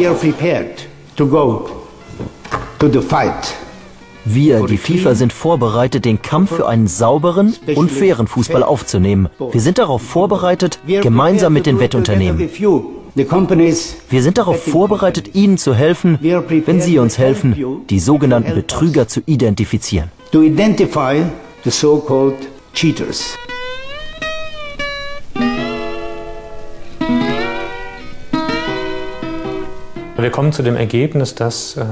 We are prepared to go to the fight. Wir, die FIFA, sind vorbereitet, den Kampf für einen sauberen und fairen Fußball aufzunehmen. Wir sind darauf vorbereitet, gemeinsam mit den Wettunternehmen. Wir sind darauf vorbereitet, Ihnen zu helfen, wenn Sie uns helfen, die sogenannten Betrüger zu identifizieren. To identify the so-called cheaters. Wir kommen zu dem Ergebnis, dass äh,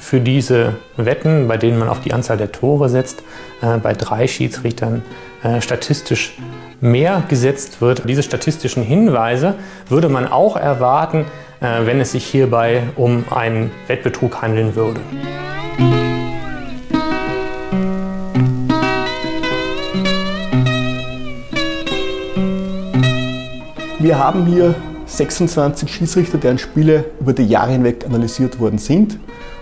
für diese Wetten, bei denen man auf die Anzahl der Tore setzt, äh, bei drei Schiedsrichtern äh, statistisch mehr gesetzt wird. Diese statistischen Hinweise würde man auch erwarten, wenn es sich hierbei um einen Wettbetrug handeln würde. Wir haben hier 26 Schiedsrichter, deren Spiele über die Jahre hinweg analysiert worden sind.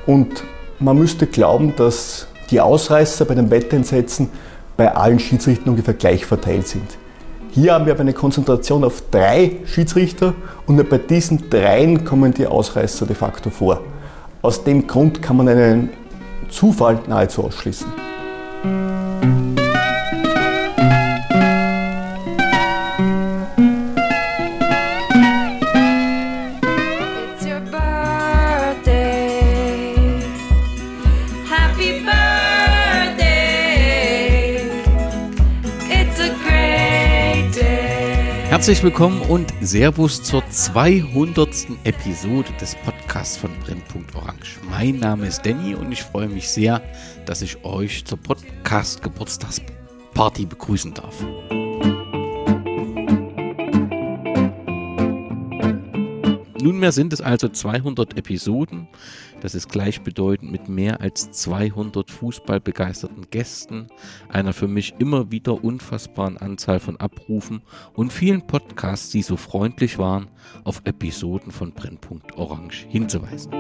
Und man müsste glauben, dass die Ausreißer bei den Wetteinsätzen bei allen Schiedsrichtern ungefähr gleich verteilt sind. Hier haben wir aber eine Konzentration auf drei Schiedsrichter und nur bei diesen dreien kommen die Ausreißer de facto vor. Aus dem Grund kann man einen Zufall nahezu ausschließen. Herzlich willkommen und Servus zur 200. Episode des Podcasts von Brennpunkt Orange. Mein Name ist Danny und ich freue mich sehr, dass ich euch zur Podcast Geburtstagsparty begrüßen darf. Nunmehr sind es also 200 Episoden. Das ist gleichbedeutend mit mehr als 200 fußballbegeisterten Gästen, einer für mich immer wieder unfassbaren Anzahl von Abrufen und vielen Podcasts, die so freundlich waren, auf Episoden von Brennpunkt Orange hinzuweisen.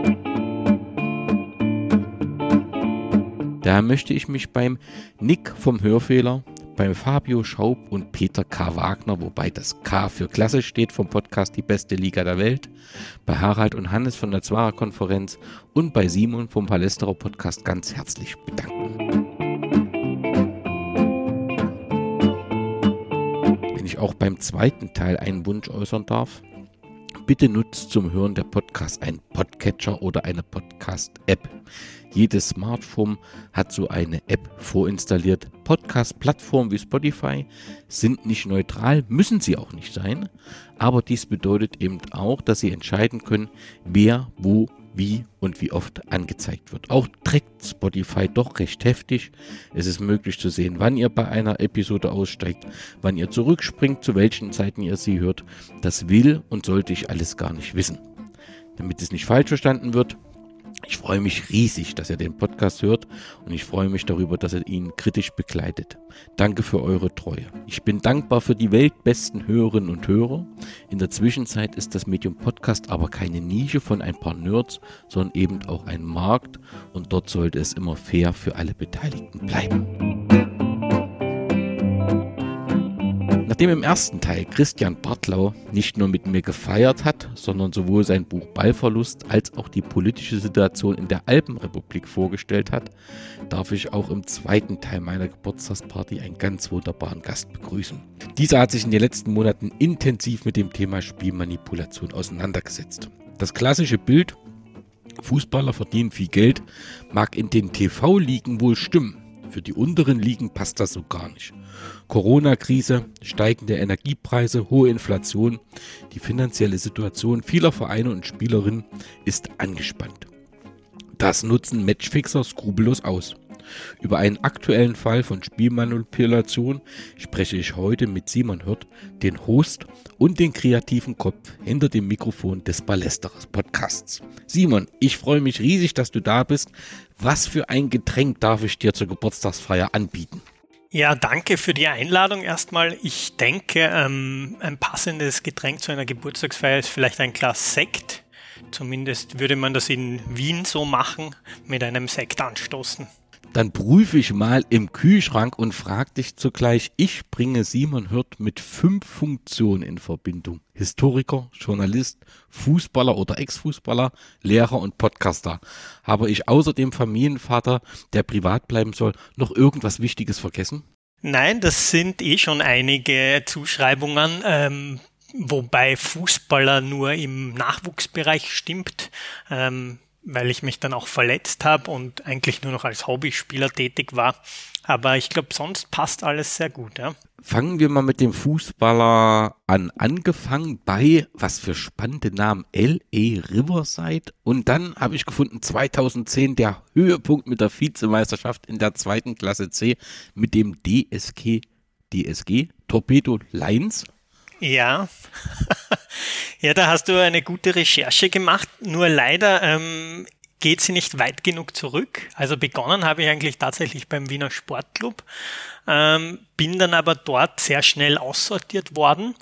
Daher möchte ich mich beim Nick vom Hörfehler beim Fabio Schaub und Peter K. Wagner, wobei das K für Klasse steht vom Podcast Die beste Liga der Welt, bei Harald und Hannes von der Zwarer Konferenz und bei Simon vom Palästerer Podcast ganz herzlich bedanken. Wenn ich auch beim zweiten Teil einen Wunsch äußern darf, bitte nutzt zum Hören der Podcast einen Podcatcher oder eine Podcast-App. Jedes Smartphone hat so eine App vorinstalliert. Podcast-Plattformen wie Spotify sind nicht neutral, müssen sie auch nicht sein. Aber dies bedeutet eben auch, dass sie entscheiden können, wer, wo, wie und wie oft angezeigt wird. Auch trägt Spotify doch recht heftig. Es ist möglich zu sehen, wann ihr bei einer Episode aussteigt, wann ihr zurückspringt, zu welchen Zeiten ihr sie hört. Das will und sollte ich alles gar nicht wissen. Damit es nicht falsch verstanden wird, ich freue mich riesig, dass ihr den Podcast hört und ich freue mich darüber, dass ihr ihn kritisch begleitet. Danke für eure Treue. Ich bin dankbar für die weltbesten Hörerinnen und Hörer. In der Zwischenzeit ist das Medium Podcast aber keine Nische von ein paar Nerds, sondern eben auch ein Markt und dort sollte es immer fair für alle Beteiligten bleiben. Nachdem im ersten Teil Christian Bartlau nicht nur mit mir gefeiert hat, sondern sowohl sein Buch Ballverlust als auch die politische Situation in der Alpenrepublik vorgestellt hat, darf ich auch im zweiten Teil meiner Geburtstagsparty einen ganz wunderbaren Gast begrüßen. Dieser hat sich in den letzten Monaten intensiv mit dem Thema Spielmanipulation auseinandergesetzt. Das klassische Bild, Fußballer verdienen viel Geld, mag in den TV-Ligen wohl stimmen. Für die unteren Ligen passt das so gar nicht. Corona-Krise, steigende Energiepreise, hohe Inflation, die finanzielle Situation vieler Vereine und Spielerinnen ist angespannt. Das nutzen Matchfixer skrupellos aus. Über einen aktuellen Fall von Spielmanipulation spreche ich heute mit Simon Hirt, den Host und den kreativen Kopf hinter dem Mikrofon des Ballesteres Podcasts. Simon, ich freue mich riesig, dass du da bist. Was für ein Getränk darf ich dir zur Geburtstagsfeier anbieten? Ja, danke für die Einladung erstmal. Ich denke, ähm, ein passendes Getränk zu einer Geburtstagsfeier ist vielleicht ein Glas Sekt. Zumindest würde man das in Wien so machen, mit einem Sekt anstoßen. Dann prüfe ich mal im Kühlschrank und frage dich zugleich, ich bringe Simon Hirt mit fünf Funktionen in Verbindung. Historiker, Journalist, Fußballer oder Ex-Fußballer, Lehrer und Podcaster. Habe ich außer dem Familienvater, der privat bleiben soll, noch irgendwas Wichtiges vergessen? Nein, das sind eh schon einige Zuschreibungen. Ähm wobei Fußballer nur im Nachwuchsbereich stimmt. Ähm, weil ich mich dann auch verletzt habe und eigentlich nur noch als Hobbyspieler tätig war. Aber ich glaube, sonst passt alles sehr gut. Ja. Fangen wir mal mit dem Fußballer an. Angefangen bei, was für spannende Namen, L.E. Riverside. Und dann habe ich gefunden, 2010 der Höhepunkt mit der Vizemeisterschaft in der zweiten Klasse C mit dem DSG, DSG, Torpedo Lions. Ja. ja, da hast du eine gute Recherche gemacht. Nur leider ähm, geht sie nicht weit genug zurück. Also begonnen habe ich eigentlich tatsächlich beim Wiener Sportclub, ähm, bin dann aber dort sehr schnell aussortiert worden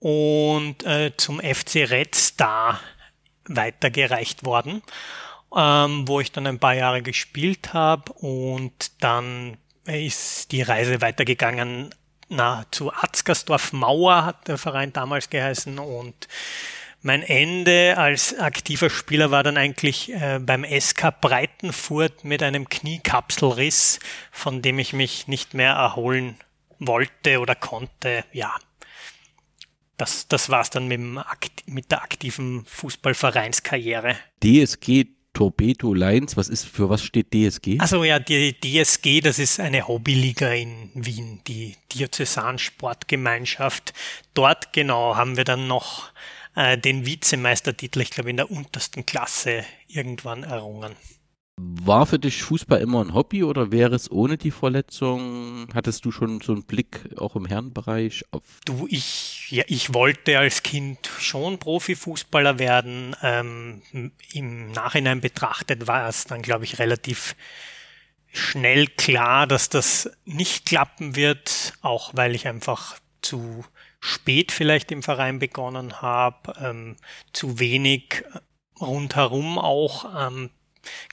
und äh, zum FC Red Star weitergereicht worden, ähm, wo ich dann ein paar Jahre gespielt habe und dann ist die Reise weitergegangen na, zu Atzgersdorf Mauer hat der Verein damals geheißen und mein Ende als aktiver Spieler war dann eigentlich äh, beim SK Breitenfurt mit einem Kniekapselriss, von dem ich mich nicht mehr erholen wollte oder konnte. Ja, das, das war's dann mit, dem, mit der aktiven Fußballvereinskarriere. DSG Torpedo Lions, was ist, für was steht DSG? Also ja, die DSG, das ist eine Hobbyliga in Wien, die Diözesansportgemeinschaft. Dort genau haben wir dann noch äh, den Vizemeistertitel, ich glaube in der untersten Klasse irgendwann errungen. War für dich Fußball immer ein Hobby oder wäre es ohne die Verletzung? Hattest du schon so einen Blick auch im Herrenbereich auf? Du, ich, ja, ich wollte als Kind schon Profifußballer werden. Ähm, Im Nachhinein betrachtet war es dann, glaube ich, relativ schnell klar, dass das nicht klappen wird, auch weil ich einfach zu spät vielleicht im Verein begonnen habe, ähm, zu wenig rundherum auch ähm,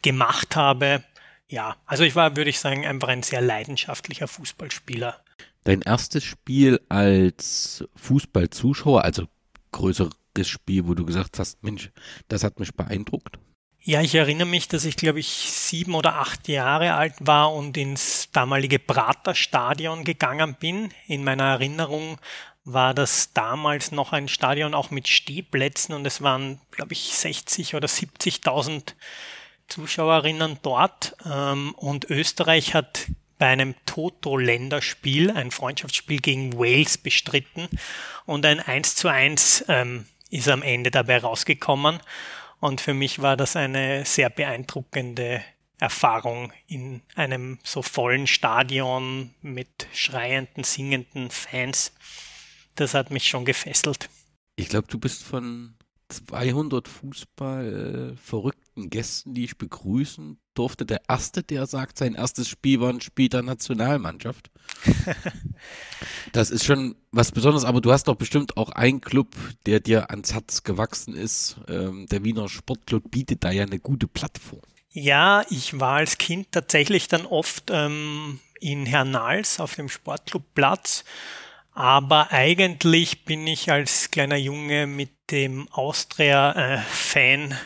gemacht habe. Ja, also ich war, würde ich sagen, einfach ein sehr leidenschaftlicher Fußballspieler. Dein erstes Spiel als Fußballzuschauer, also größeres Spiel, wo du gesagt hast, Mensch, das hat mich beeindruckt? Ja, ich erinnere mich, dass ich, glaube ich, sieben oder acht Jahre alt war und ins damalige Prater Stadion gegangen bin. In meiner Erinnerung war das damals noch ein Stadion auch mit Stehplätzen und es waren, glaube ich, 60 oder 70.000 Zuschauerinnen dort ähm, und Österreich hat bei einem Toto-Länderspiel, ein Freundschaftsspiel gegen Wales bestritten und ein 1 zu 1 ähm, ist am Ende dabei rausgekommen und für mich war das eine sehr beeindruckende Erfahrung in einem so vollen Stadion mit schreienden, singenden Fans. Das hat mich schon gefesselt. Ich glaube, du bist von 200 Fußball äh, Gästen, die ich begrüßen durfte, der erste, der sagt, sein erstes Spiel war ein Spiel der Nationalmannschaft. das ist schon was Besonderes, aber du hast doch bestimmt auch einen Club, der dir ans Herz gewachsen ist. Ähm, der Wiener Sportclub bietet da ja eine gute Plattform. Ja, ich war als Kind tatsächlich dann oft ähm, in Hernals auf dem Sportclubplatz aber eigentlich bin ich als kleiner Junge mit dem Austria-Fan-Virus äh,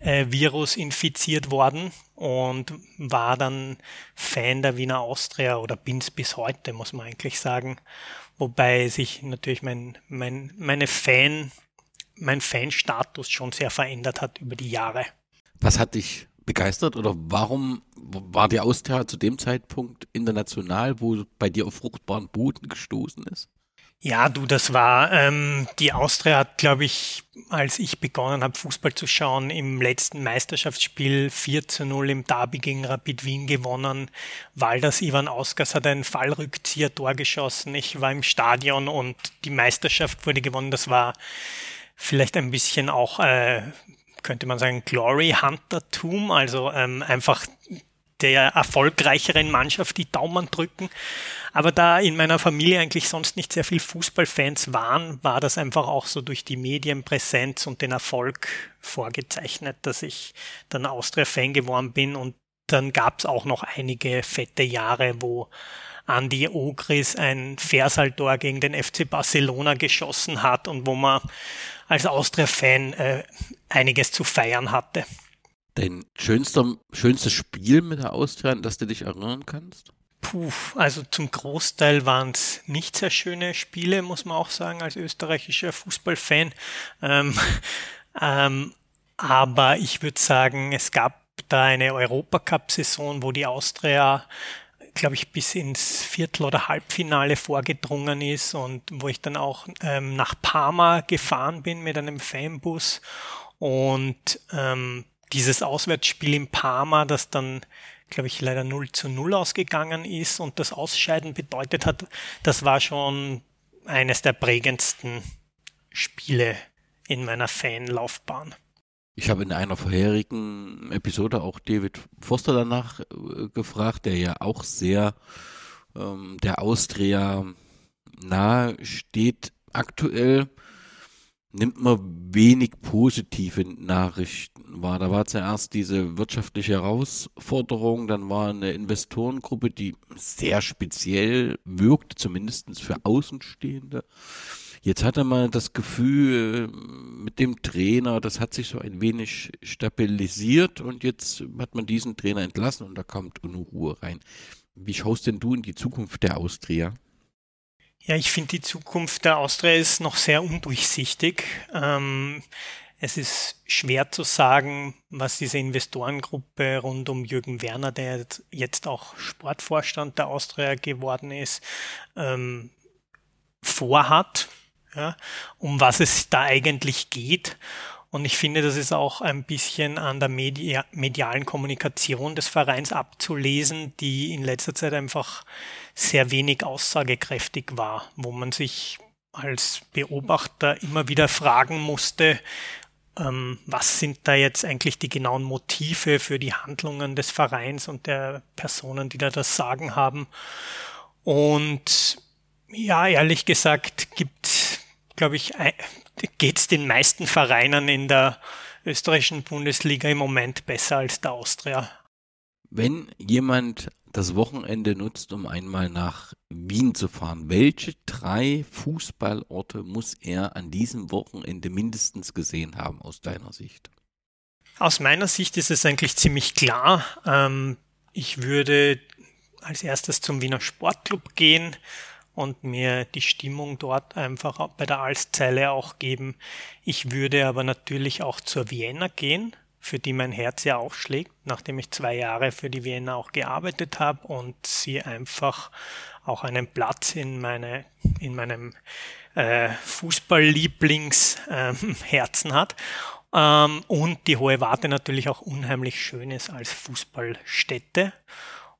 infiziert worden und war dann Fan der Wiener Austria oder bin's bis heute, muss man eigentlich sagen. Wobei sich natürlich mein, mein, meine Fan, mein Fanstatus schon sehr verändert hat über die Jahre. Was hat dich begeistert oder warum war die Austria zu dem Zeitpunkt international, wo bei dir auf fruchtbaren Boden gestoßen ist? Ja, du, das war, ähm, die Austria hat, glaube ich, als ich begonnen habe, Fußball zu schauen, im letzten Meisterschaftsspiel 4 zu 0 im Derby gegen Rapid Wien gewonnen. Walders Ivan Ausgas hat ein Fallrückzieher-Tor geschossen. Ich war im Stadion und die Meisterschaft wurde gewonnen. Das war vielleicht ein bisschen auch äh, könnte man sagen, Glory Huntertum, also ähm, einfach der erfolgreicheren Mannschaft die Daumen drücken. Aber da in meiner Familie eigentlich sonst nicht sehr viel Fußballfans waren, war das einfach auch so durch die Medienpräsenz und den Erfolg vorgezeichnet, dass ich dann Austria-Fan geworden bin und dann gab es auch noch einige fette Jahre, wo Andy Ogris ein Versaltor gegen den FC Barcelona geschossen hat und wo man als Austria-Fan äh, einiges zu feiern hatte. Dein schönster, schönstes Spiel mit der Austria, an das du dich erinnern kannst? Puh, also zum Großteil waren es nicht sehr schöne Spiele, muss man auch sagen, als österreichischer Fußballfan. Ähm, ähm, aber ich würde sagen, es gab da eine Europacup-Saison, wo die Austria glaube ich, bis ins Viertel- oder Halbfinale vorgedrungen ist und wo ich dann auch ähm, nach Parma gefahren bin mit einem Fanbus und ähm, dieses Auswärtsspiel in Parma, das dann, glaube ich, leider 0 zu 0 ausgegangen ist und das Ausscheiden bedeutet hat, das war schon eines der prägendsten Spiele in meiner Fanlaufbahn. Ich habe in einer vorherigen Episode auch David Forster danach äh, gefragt, der ja auch sehr ähm, der Austria nahe steht. Aktuell nimmt man wenig positive Nachrichten wahr. Da war zuerst diese wirtschaftliche Herausforderung, dann war eine Investorengruppe, die sehr speziell wirkte, zumindest für Außenstehende. Jetzt hatte man das Gefühl mit dem Trainer, das hat sich so ein wenig stabilisiert und jetzt hat man diesen Trainer entlassen und da kommt Unruhe rein. Wie schaust denn du in die Zukunft der Austria? Ja, ich finde, die Zukunft der Austria ist noch sehr undurchsichtig. Ähm, es ist schwer zu sagen, was diese Investorengruppe rund um Jürgen Werner, der jetzt auch Sportvorstand der Austria geworden ist, ähm, vorhat ja, um was es da eigentlich geht. Und ich finde, das ist auch ein bisschen an der Media medialen Kommunikation des Vereins abzulesen, die in letzter Zeit einfach sehr wenig aussagekräftig war, wo man sich als Beobachter immer wieder fragen musste, ähm, was sind da jetzt eigentlich die genauen Motive für die Handlungen des Vereins und der Personen, die da das Sagen haben. Und ja, ehrlich gesagt, gibt glaube ich, geht es den meisten Vereinen in der österreichischen Bundesliga im Moment besser als der Austria. Wenn jemand das Wochenende nutzt, um einmal nach Wien zu fahren, welche drei Fußballorte muss er an diesem Wochenende mindestens gesehen haben aus deiner Sicht? Aus meiner Sicht ist es eigentlich ziemlich klar. Ähm, ich würde als erstes zum Wiener Sportclub gehen und mir die Stimmung dort einfach bei der Alszeile auch geben. Ich würde aber natürlich auch zur Vienna gehen, für die mein Herz ja auch schlägt, nachdem ich zwei Jahre für die Vienna auch gearbeitet habe und sie einfach auch einen Platz in, meine, in meinem äh, Fußballlieblingsherzen ähm, hat. Ähm, und die Hohe Warte natürlich auch unheimlich schön ist als Fußballstätte.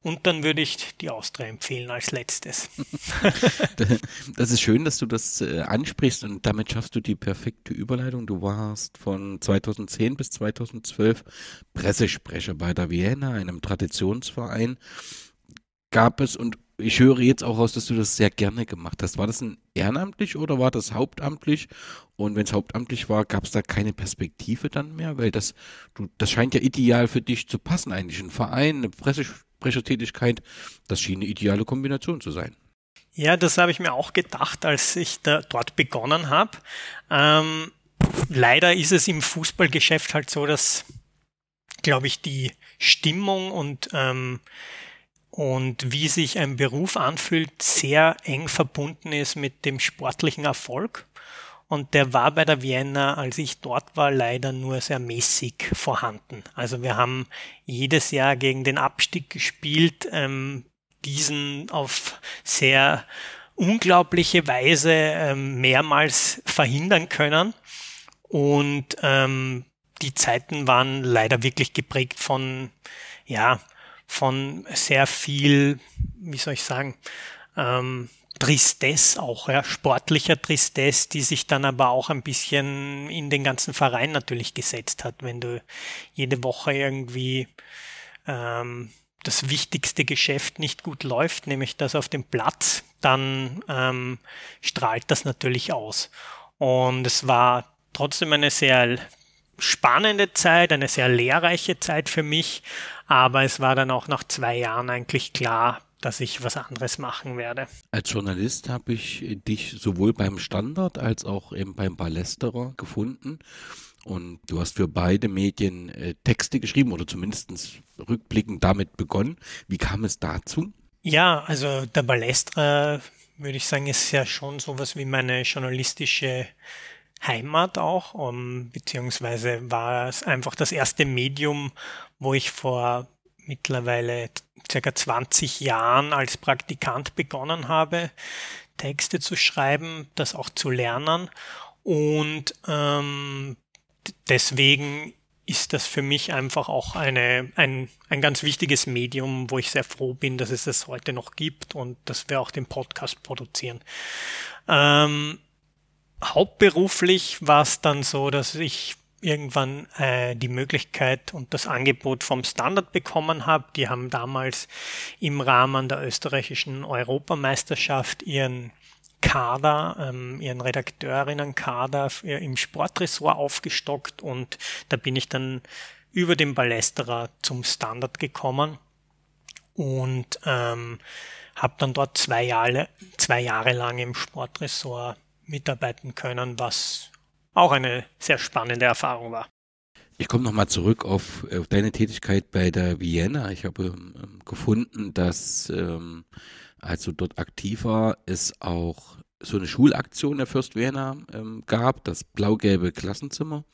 Und dann würde ich die Austria empfehlen als letztes. das ist schön, dass du das äh, ansprichst und damit schaffst du die perfekte Überleitung. Du warst von 2010 bis 2012 Pressesprecher bei der Vienna, einem Traditionsverein. Gab es, und ich höre jetzt auch raus, dass du das sehr gerne gemacht hast. War das ein ehrenamtlich oder war das hauptamtlich? Und wenn es hauptamtlich war, gab es da keine Perspektive dann mehr? Weil das, du, das scheint ja ideal für dich zu passen, eigentlich. Ein Verein, eine Pressesprecher Sprechertätigkeit, das schien eine ideale Kombination zu sein. Ja, das habe ich mir auch gedacht, als ich da dort begonnen habe. Ähm, leider ist es im Fußballgeschäft halt so, dass, glaube ich, die Stimmung und, ähm, und wie sich ein Beruf anfühlt, sehr eng verbunden ist mit dem sportlichen Erfolg. Und der war bei der Vienna, als ich dort war, leider nur sehr mäßig vorhanden. Also wir haben jedes Jahr gegen den Abstieg gespielt, ähm, diesen auf sehr unglaubliche Weise ähm, mehrmals verhindern können. Und ähm, die Zeiten waren leider wirklich geprägt von, ja, von sehr viel, wie soll ich sagen, ähm, Tristesse auch, ja, sportlicher Tristesse, die sich dann aber auch ein bisschen in den ganzen Verein natürlich gesetzt hat, wenn du jede Woche irgendwie ähm, das wichtigste Geschäft nicht gut läuft, nämlich das auf dem Platz, dann ähm, strahlt das natürlich aus. Und es war trotzdem eine sehr spannende Zeit, eine sehr lehrreiche Zeit für mich, Aber es war dann auch nach zwei Jahren eigentlich klar, dass ich was anderes machen werde. Als Journalist habe ich dich sowohl beim Standard als auch eben beim Ballesterer gefunden. Und du hast für beide Medien äh, Texte geschrieben oder zumindest rückblickend damit begonnen. Wie kam es dazu? Ja, also der Ballesterer, würde ich sagen, ist ja schon sowas wie meine journalistische Heimat auch, um, beziehungsweise war es einfach das erste Medium, wo ich vor mittlerweile circa 20 Jahren als Praktikant begonnen habe, Texte zu schreiben, das auch zu lernen. Und ähm, deswegen ist das für mich einfach auch eine, ein, ein ganz wichtiges Medium, wo ich sehr froh bin, dass es das heute noch gibt und dass wir auch den Podcast produzieren. Ähm, hauptberuflich war es dann so, dass ich irgendwann äh, die Möglichkeit und das Angebot vom Standard bekommen habe. Die haben damals im Rahmen der österreichischen Europameisterschaft ihren Kader, ähm, ihren Redakteurinnenkader im Sportressort aufgestockt und da bin ich dann über den Ballesterer zum Standard gekommen und ähm, habe dann dort zwei Jahre, zwei Jahre lang im Sportressort mitarbeiten können, was auch eine sehr spannende Erfahrung war. Ich komme nochmal zurück auf, auf, deine Tätigkeit bei der Vienna. Ich habe ähm, gefunden, dass ähm, als du dort aktiv war, es auch so eine Schulaktion der Fürst Vienna ähm, gab, das blau-gelbe Klassenzimmer,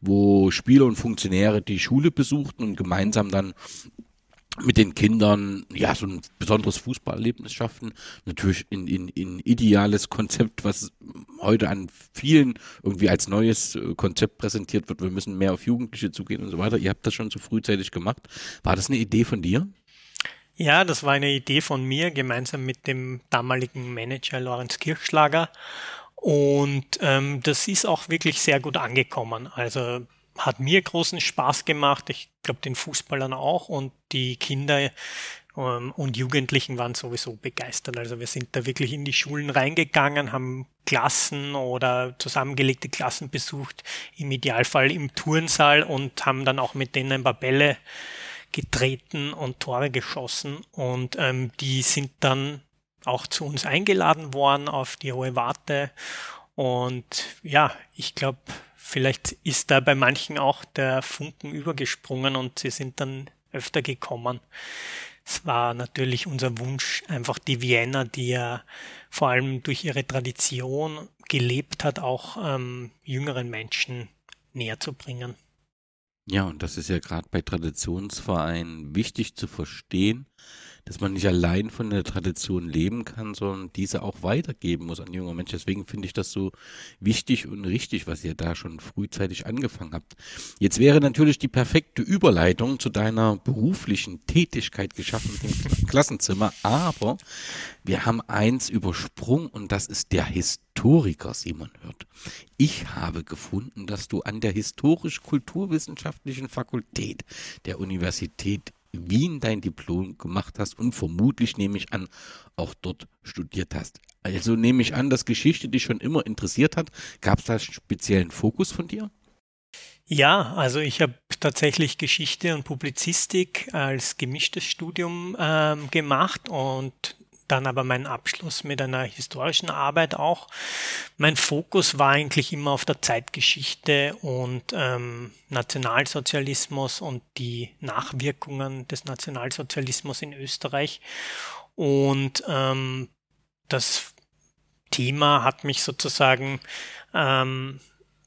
wo Spieler und Funktionäre die Schule besuchten und gemeinsam dann mit den Kindern ja so ein besonderes Fußballerlebnis schaffen. Natürlich in, in, in ideales Konzept, was heute an vielen irgendwie als neues äh, Konzept präsentiert wird. Wir müssen mehr auf Jugendliche zugehen und so weiter. Ihr habt das schon so frühzeitig gemacht. War das eine Idee von dir? Ja, das war eine Idee von mir, gemeinsam mit dem damaligen Manager Lorenz Kirchschlager. Und ähm, das ist auch wirklich sehr gut angekommen. Also hat mir großen Spaß gemacht. Ich glaube, den Fußballern auch. Und die Kinder ähm, und Jugendlichen waren sowieso begeistert. Also wir sind da wirklich in die Schulen reingegangen, haben Klassen oder zusammengelegte Klassen besucht, im Idealfall im Turnsaal und haben dann auch mit denen ein paar Bälle getreten und Tore geschossen. Und ähm, die sind dann auch zu uns eingeladen worden auf die Hohe Warte. Und ja, ich glaube, vielleicht ist da bei manchen auch der Funken übergesprungen und sie sind dann öfter gekommen. Es war natürlich unser Wunsch, einfach die Vienna, die ja vor allem durch ihre Tradition gelebt hat, auch ähm, jüngeren Menschen näher zu bringen. Ja, und das ist ja gerade bei Traditionsvereinen wichtig zu verstehen, dass man nicht allein von der Tradition leben kann, sondern diese auch weitergeben muss an junge Menschen. Deswegen finde ich das so wichtig und richtig, was ihr da schon frühzeitig angefangen habt. Jetzt wäre natürlich die perfekte Überleitung zu deiner beruflichen Tätigkeit geschaffen dem Klassenzimmer, aber wir haben eins übersprungen und das ist der Historiker Simon Hört. Ich habe gefunden, dass du an der historisch-kulturwissenschaftlichen Fakultät der Universität Wien dein Diplom gemacht hast und vermutlich nehme ich an, auch dort studiert hast. Also nehme ich an, dass Geschichte dich schon immer interessiert hat. Gab es da einen speziellen Fokus von dir? Ja, also ich habe tatsächlich Geschichte und Publizistik als gemischtes Studium ähm, gemacht und dann aber meinen Abschluss mit einer historischen Arbeit auch. Mein Fokus war eigentlich immer auf der Zeitgeschichte und ähm, Nationalsozialismus und die Nachwirkungen des Nationalsozialismus in Österreich. Und ähm, das Thema hat mich sozusagen ähm,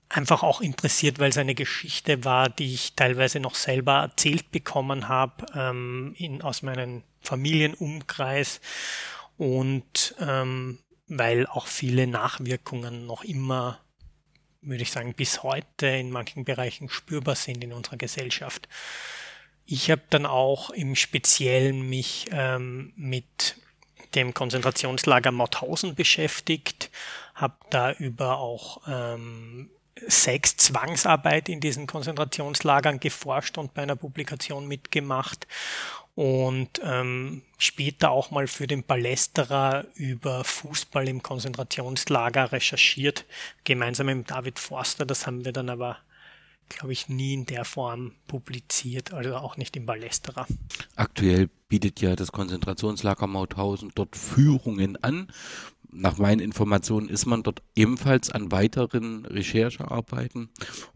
einfach auch interessiert, weil es eine Geschichte war, die ich teilweise noch selber erzählt bekommen habe ähm, aus meinem Familienumkreis und ähm, weil auch viele Nachwirkungen noch immer, würde ich sagen, bis heute in manchen Bereichen spürbar sind in unserer Gesellschaft. Ich habe dann auch im Speziellen mich ähm, mit dem Konzentrationslager Mauthausen beschäftigt, habe da über auch ähm, Sex, Zwangsarbeit in diesen Konzentrationslagern geforscht und bei einer Publikation mitgemacht und ähm, später auch mal für den Palästerer über Fußball im Konzentrationslager recherchiert, gemeinsam mit David Forster. Das haben wir dann aber glaube ich, nie in der Form publiziert, also auch nicht im Ballesterer. Aktuell bietet ja das Konzentrationslager Mauthausen dort Führungen an. Nach meinen Informationen ist man dort ebenfalls an weiteren Recherchearbeiten.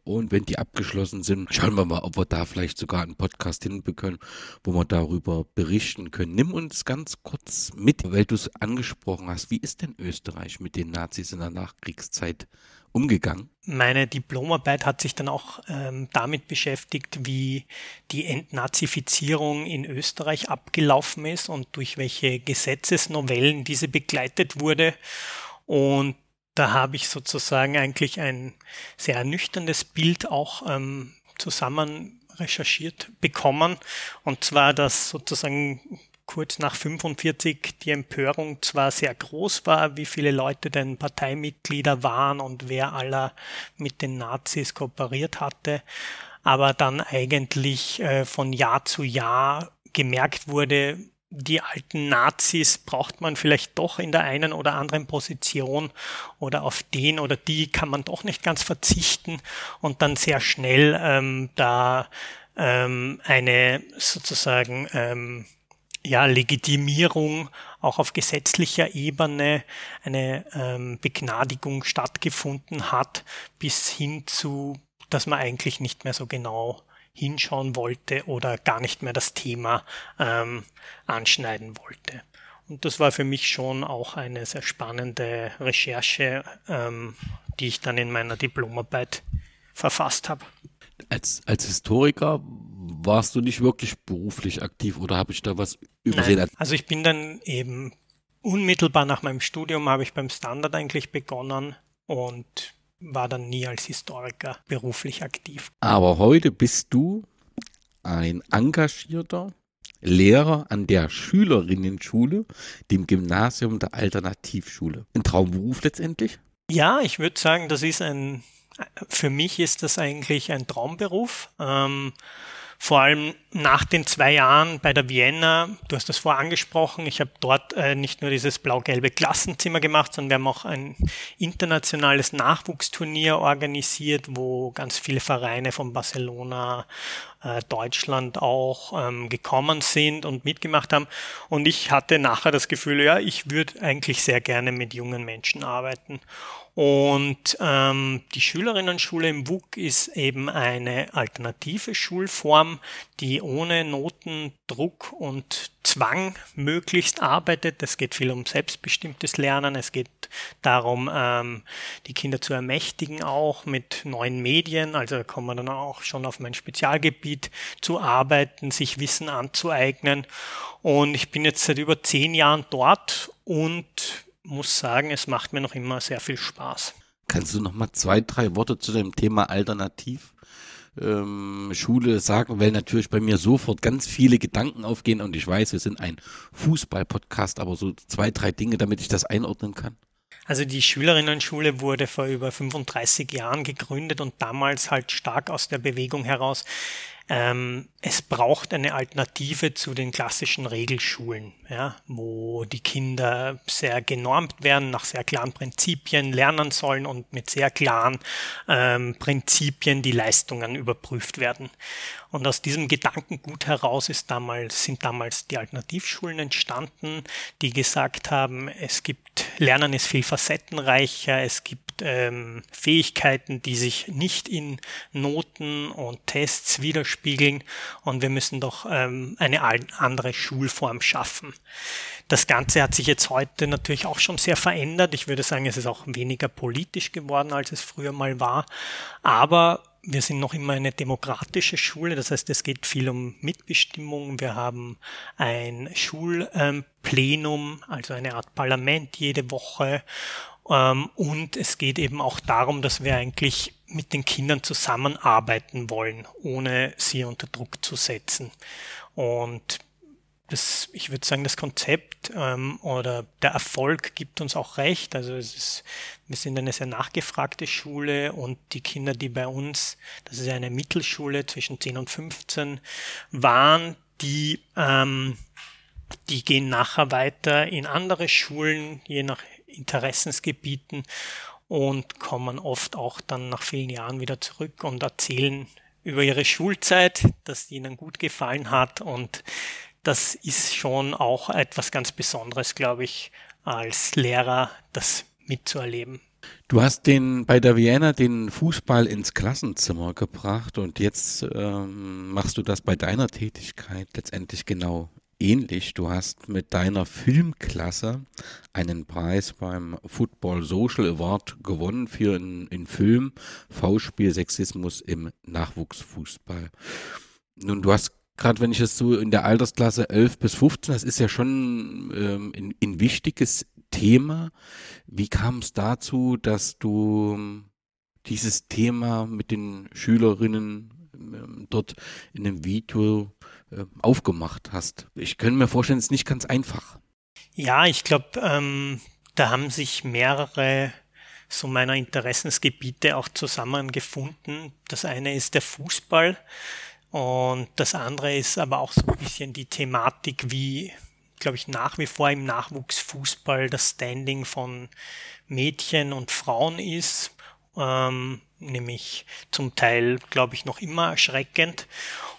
Und wenn die abgeschlossen sind, schauen wir mal, ob wir da vielleicht sogar einen Podcast hinbekommen, wo wir darüber berichten können. Nimm uns ganz kurz mit, weil du es angesprochen hast. Wie ist denn Österreich mit den Nazis in der Nachkriegszeit umgegangen? Meine Diplomarbeit hat sich dann auch ähm, damit beschäftigt, wie die Entnazifizierung in Österreich abgelaufen ist und durch welche Gesetzesnovellen diese begleitet wurde. Und da habe ich sozusagen eigentlich ein sehr ernüchterndes Bild auch ähm, zusammen recherchiert bekommen. Und zwar, dass sozusagen kurz nach 45 die Empörung zwar sehr groß war, wie viele Leute denn Parteimitglieder waren und wer aller mit den Nazis kooperiert hatte, aber dann eigentlich äh, von Jahr zu Jahr gemerkt wurde, die alten Nazis braucht man vielleicht doch in der einen oder anderen Position oder auf den oder die kann man doch nicht ganz verzichten und dann sehr schnell ähm, da ähm, eine sozusagen ähm, ja, Legitimierung auch auf gesetzlicher Ebene eine ähm, Begnadigung stattgefunden hat, bis hin zu, dass man eigentlich nicht mehr so genau hinschauen wollte oder gar nicht mehr das Thema ähm, anschneiden wollte. Und das war für mich schon auch eine sehr spannende Recherche, ähm, die ich dann in meiner Diplomarbeit verfasst habe. Als, als Historiker warst du nicht wirklich beruflich aktiv oder habe ich da was übersehen? Nein. Also ich bin dann eben unmittelbar nach meinem Studium habe ich beim Standard eigentlich begonnen und war dann nie als Historiker beruflich aktiv. Aber heute bist du ein engagierter Lehrer an der Schülerinnenschule, dem Gymnasium der Alternativschule. Ein Traumberuf letztendlich? Ja, ich würde sagen, das ist ein, für mich ist das eigentlich ein Traumberuf. Ähm, vor allem nach den zwei Jahren bei der Vienna, du hast das vorher angesprochen, ich habe dort äh, nicht nur dieses blau-gelbe Klassenzimmer gemacht, sondern wir haben auch ein internationales Nachwuchsturnier organisiert, wo ganz viele Vereine von Barcelona, äh, Deutschland auch ähm, gekommen sind und mitgemacht haben. Und ich hatte nachher das Gefühl, ja, ich würde eigentlich sehr gerne mit jungen Menschen arbeiten. Und ähm, die Schülerinnenschule im WUK ist eben eine alternative Schulform, die ohne Noten, Druck und Zwang möglichst arbeitet. Es geht viel um selbstbestimmtes Lernen. Es geht darum, ähm, die Kinder zu ermächtigen, auch mit neuen Medien. Also da kommen wir dann auch schon auf mein Spezialgebiet zu arbeiten, sich Wissen anzueignen. Und ich bin jetzt seit über zehn Jahren dort und muss sagen, es macht mir noch immer sehr viel Spaß. Kannst du noch mal zwei, drei Worte zu dem Thema Alternativ ähm, Schule sagen, weil natürlich bei mir sofort ganz viele Gedanken aufgehen und ich weiß, wir sind ein Fußball-Podcast, aber so zwei, drei Dinge, damit ich das einordnen kann. Also die Schülerinnen-Schule wurde vor über 35 Jahren gegründet und damals halt stark aus der Bewegung heraus ähm, es braucht eine Alternative zu den klassischen Regelschulen, ja, wo die Kinder sehr genormt werden, nach sehr klaren Prinzipien lernen sollen und mit sehr klaren ähm, Prinzipien die Leistungen überprüft werden. Und aus diesem Gedankengut heraus ist damals, sind damals die Alternativschulen entstanden, die gesagt haben, es gibt, Lernen ist viel facettenreicher, es gibt ähm, Fähigkeiten, die sich nicht in Noten und Tests widerspiegeln und wir müssen doch ähm, eine andere Schulform schaffen. Das Ganze hat sich jetzt heute natürlich auch schon sehr verändert. Ich würde sagen, es ist auch weniger politisch geworden, als es früher mal war. Aber wir sind noch immer eine demokratische Schule, das heißt, es geht viel um Mitbestimmung. Wir haben ein Schulplenum, also eine Art Parlament jede Woche und es geht eben auch darum, dass wir eigentlich mit den Kindern zusammenarbeiten wollen, ohne sie unter Druck zu setzen. Und das, ich würde sagen, das Konzept ähm, oder der Erfolg gibt uns auch recht. Also es ist, wir sind eine sehr nachgefragte Schule und die Kinder, die bei uns, das ist eine Mittelschule zwischen 10 und 15 waren, die ähm, die gehen nachher weiter in andere Schulen, je nach Interessensgebieten. und kommen oft auch dann nach vielen Jahren wieder zurück und erzählen über ihre Schulzeit, dass ihnen gut gefallen hat und das ist schon auch etwas ganz Besonderes, glaube ich, als Lehrer das mitzuerleben. Du hast den bei der Vienna den Fußball ins Klassenzimmer gebracht und jetzt ähm, machst du das bei deiner Tätigkeit letztendlich genau ähnlich. Du hast mit deiner Filmklasse einen Preis beim Football Social Award gewonnen für einen Film V-Spiel Sexismus im Nachwuchsfußball. Nun, du hast gerade wenn ich es so in der Altersklasse 11 bis 15, das ist ja schon ähm, ein, ein wichtiges Thema. Wie kam es dazu, dass du ähm, dieses Thema mit den Schülerinnen ähm, dort in einem Video äh, aufgemacht hast? Ich könnte mir vorstellen, es ist nicht ganz einfach. Ja, ich glaube, ähm, da haben sich mehrere so meiner Interessensgebiete auch zusammengefunden. Das eine ist der Fußball und das andere ist aber auch so ein bisschen die Thematik, wie glaube ich, nach wie vor im Nachwuchsfußball das Standing von Mädchen und Frauen ist, ähm, nämlich zum Teil, glaube ich, noch immer erschreckend.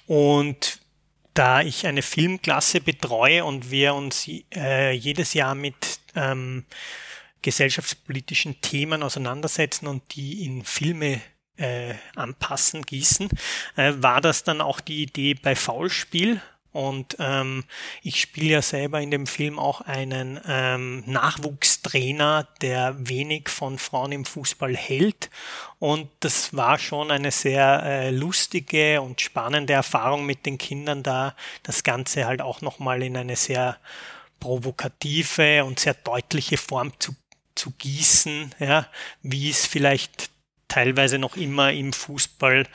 Und da ich eine Filmklasse betreue und wir uns äh, jedes Jahr mit ähm, gesellschaftspolitischen Themen auseinandersetzen und die in Filme äh, anpassen, gießen, äh, war das dann auch die Idee bei Faulspiel, und ähm, ich spiele ja selber in dem Film auch einen ähm, Nachwuchstrainer, der wenig von Frauen im Fußball hält. Und das war schon eine sehr äh, lustige und spannende Erfahrung mit den Kindern da, das Ganze halt auch nochmal in eine sehr provokative und sehr deutliche Form zu, zu gießen, ja, wie es vielleicht teilweise noch immer im Fußball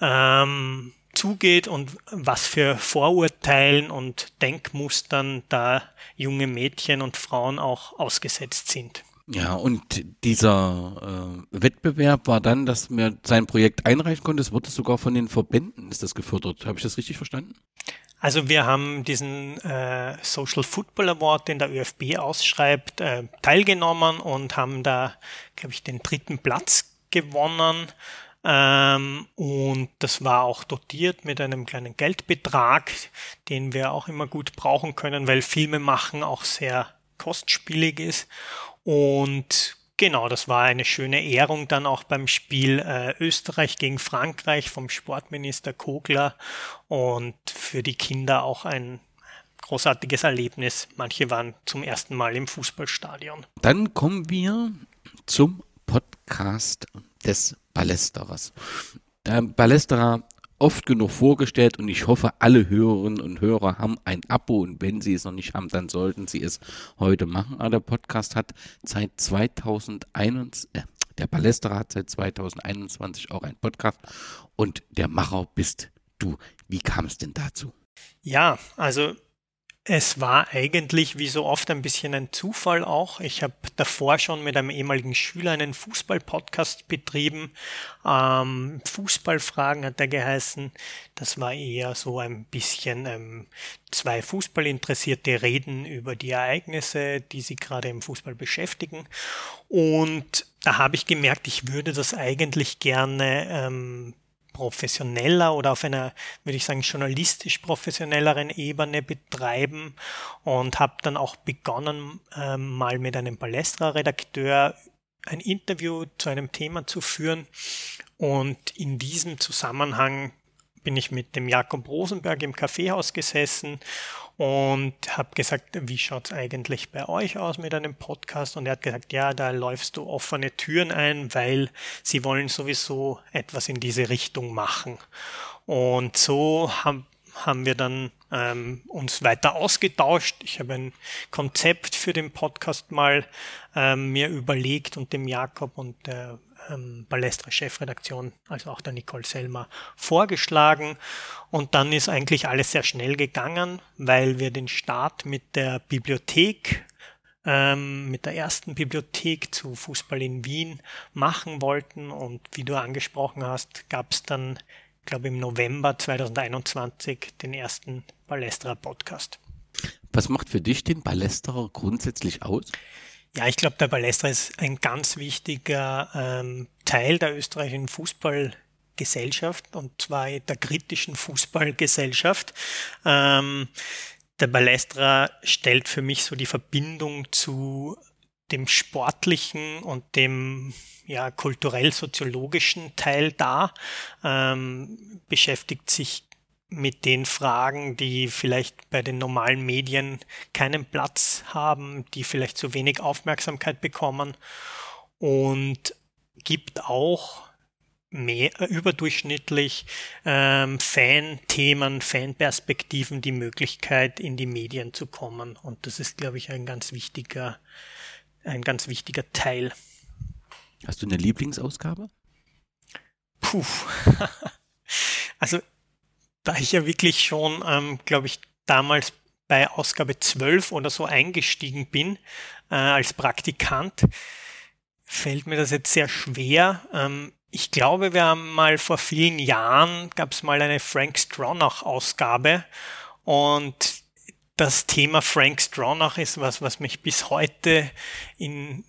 ähm, zugeht und was für Vorurteilen und Denkmustern da junge Mädchen und Frauen auch ausgesetzt sind. Ja, und dieser äh, Wettbewerb war dann, dass man sein Projekt einreichen konnte. Es wurde sogar von den Verbänden ist das gefördert. Habe ich das richtig verstanden? Also wir haben diesen äh, Social Football Award, den der ÖFB ausschreibt, äh, teilgenommen und haben da, glaube ich, den dritten Platz gewonnen. Ähm, und das war auch dotiert mit einem kleinen Geldbetrag, den wir auch immer gut brauchen können, weil Filme machen auch sehr kostspielig ist. Und genau, das war eine schöne Ehrung dann auch beim Spiel äh, Österreich gegen Frankreich vom Sportminister Kogler und für die Kinder auch ein großartiges Erlebnis. Manche waren zum ersten Mal im Fußballstadion. Dann kommen wir zum Podcast des Ballesteras. Der Ballesterer oft genug vorgestellt und ich hoffe, alle Hörerinnen und Hörer haben ein Abo und wenn sie es noch nicht haben, dann sollten sie es heute machen. Aber der Podcast hat seit 2021, äh, der Ballesterer hat seit 2021 auch einen Podcast und der Macher bist du. Wie kam es denn dazu? Ja, also es war eigentlich wie so oft ein bisschen ein Zufall auch. Ich habe davor schon mit einem ehemaligen Schüler einen Fußball-Podcast betrieben. Ähm, Fußballfragen hat er geheißen. Das war eher so ein bisschen ähm, zwei Fußballinteressierte reden über die Ereignisse, die sie gerade im Fußball beschäftigen. Und da habe ich gemerkt, ich würde das eigentlich gerne ähm, professioneller oder auf einer, würde ich sagen, journalistisch professionelleren Ebene betreiben und habe dann auch begonnen, ähm, mal mit einem Palestra-Redakteur ein Interview zu einem Thema zu führen. Und in diesem Zusammenhang bin ich mit dem Jakob Rosenberg im Kaffeehaus gesessen und habe gesagt, wie schaut's eigentlich bei euch aus mit einem Podcast? Und er hat gesagt, ja, da läufst du offene Türen ein, weil sie wollen sowieso etwas in diese Richtung machen. Und so haben, haben wir dann ähm, uns weiter ausgetauscht. Ich habe ein Konzept für den Podcast mal ähm, mir überlegt und dem Jakob und der ähm, Balestra-Chefredaktion, also auch der Nicole Selmer, vorgeschlagen. Und dann ist eigentlich alles sehr schnell gegangen, weil wir den Start mit der Bibliothek ähm, mit der ersten Bibliothek zu Fußball in Wien machen wollten. Und wie du angesprochen hast, gab es dann, glaube im November 2021 den ersten Balestra-Podcast. Was macht für dich den Ballesterer grundsätzlich aus? Ja, ich glaube, der Ballestra ist ein ganz wichtiger ähm, Teil der österreichischen Fußballgesellschaft und zwar der kritischen Fußballgesellschaft. Ähm, der Ballestra stellt für mich so die Verbindung zu dem sportlichen und dem ja, kulturell-soziologischen Teil dar, ähm, beschäftigt sich mit den Fragen, die vielleicht bei den normalen Medien keinen Platz haben, die vielleicht zu wenig Aufmerksamkeit bekommen und gibt auch mehr überdurchschnittlich ähm, Fan-Themen, Fan-Perspektiven die Möglichkeit, in die Medien zu kommen. Und das ist, glaube ich, ein ganz wichtiger, ein ganz wichtiger Teil. Hast du eine Lieblingsausgabe? Puh. also, da ich ja wirklich schon, ähm, glaube ich, damals bei Ausgabe 12 oder so eingestiegen bin äh, als Praktikant, fällt mir das jetzt sehr schwer. Ähm, ich glaube, wir haben mal vor vielen Jahren, gab es mal eine Frank Stronach-Ausgabe und das Thema Frank Stronach ist was, was mich bis heute in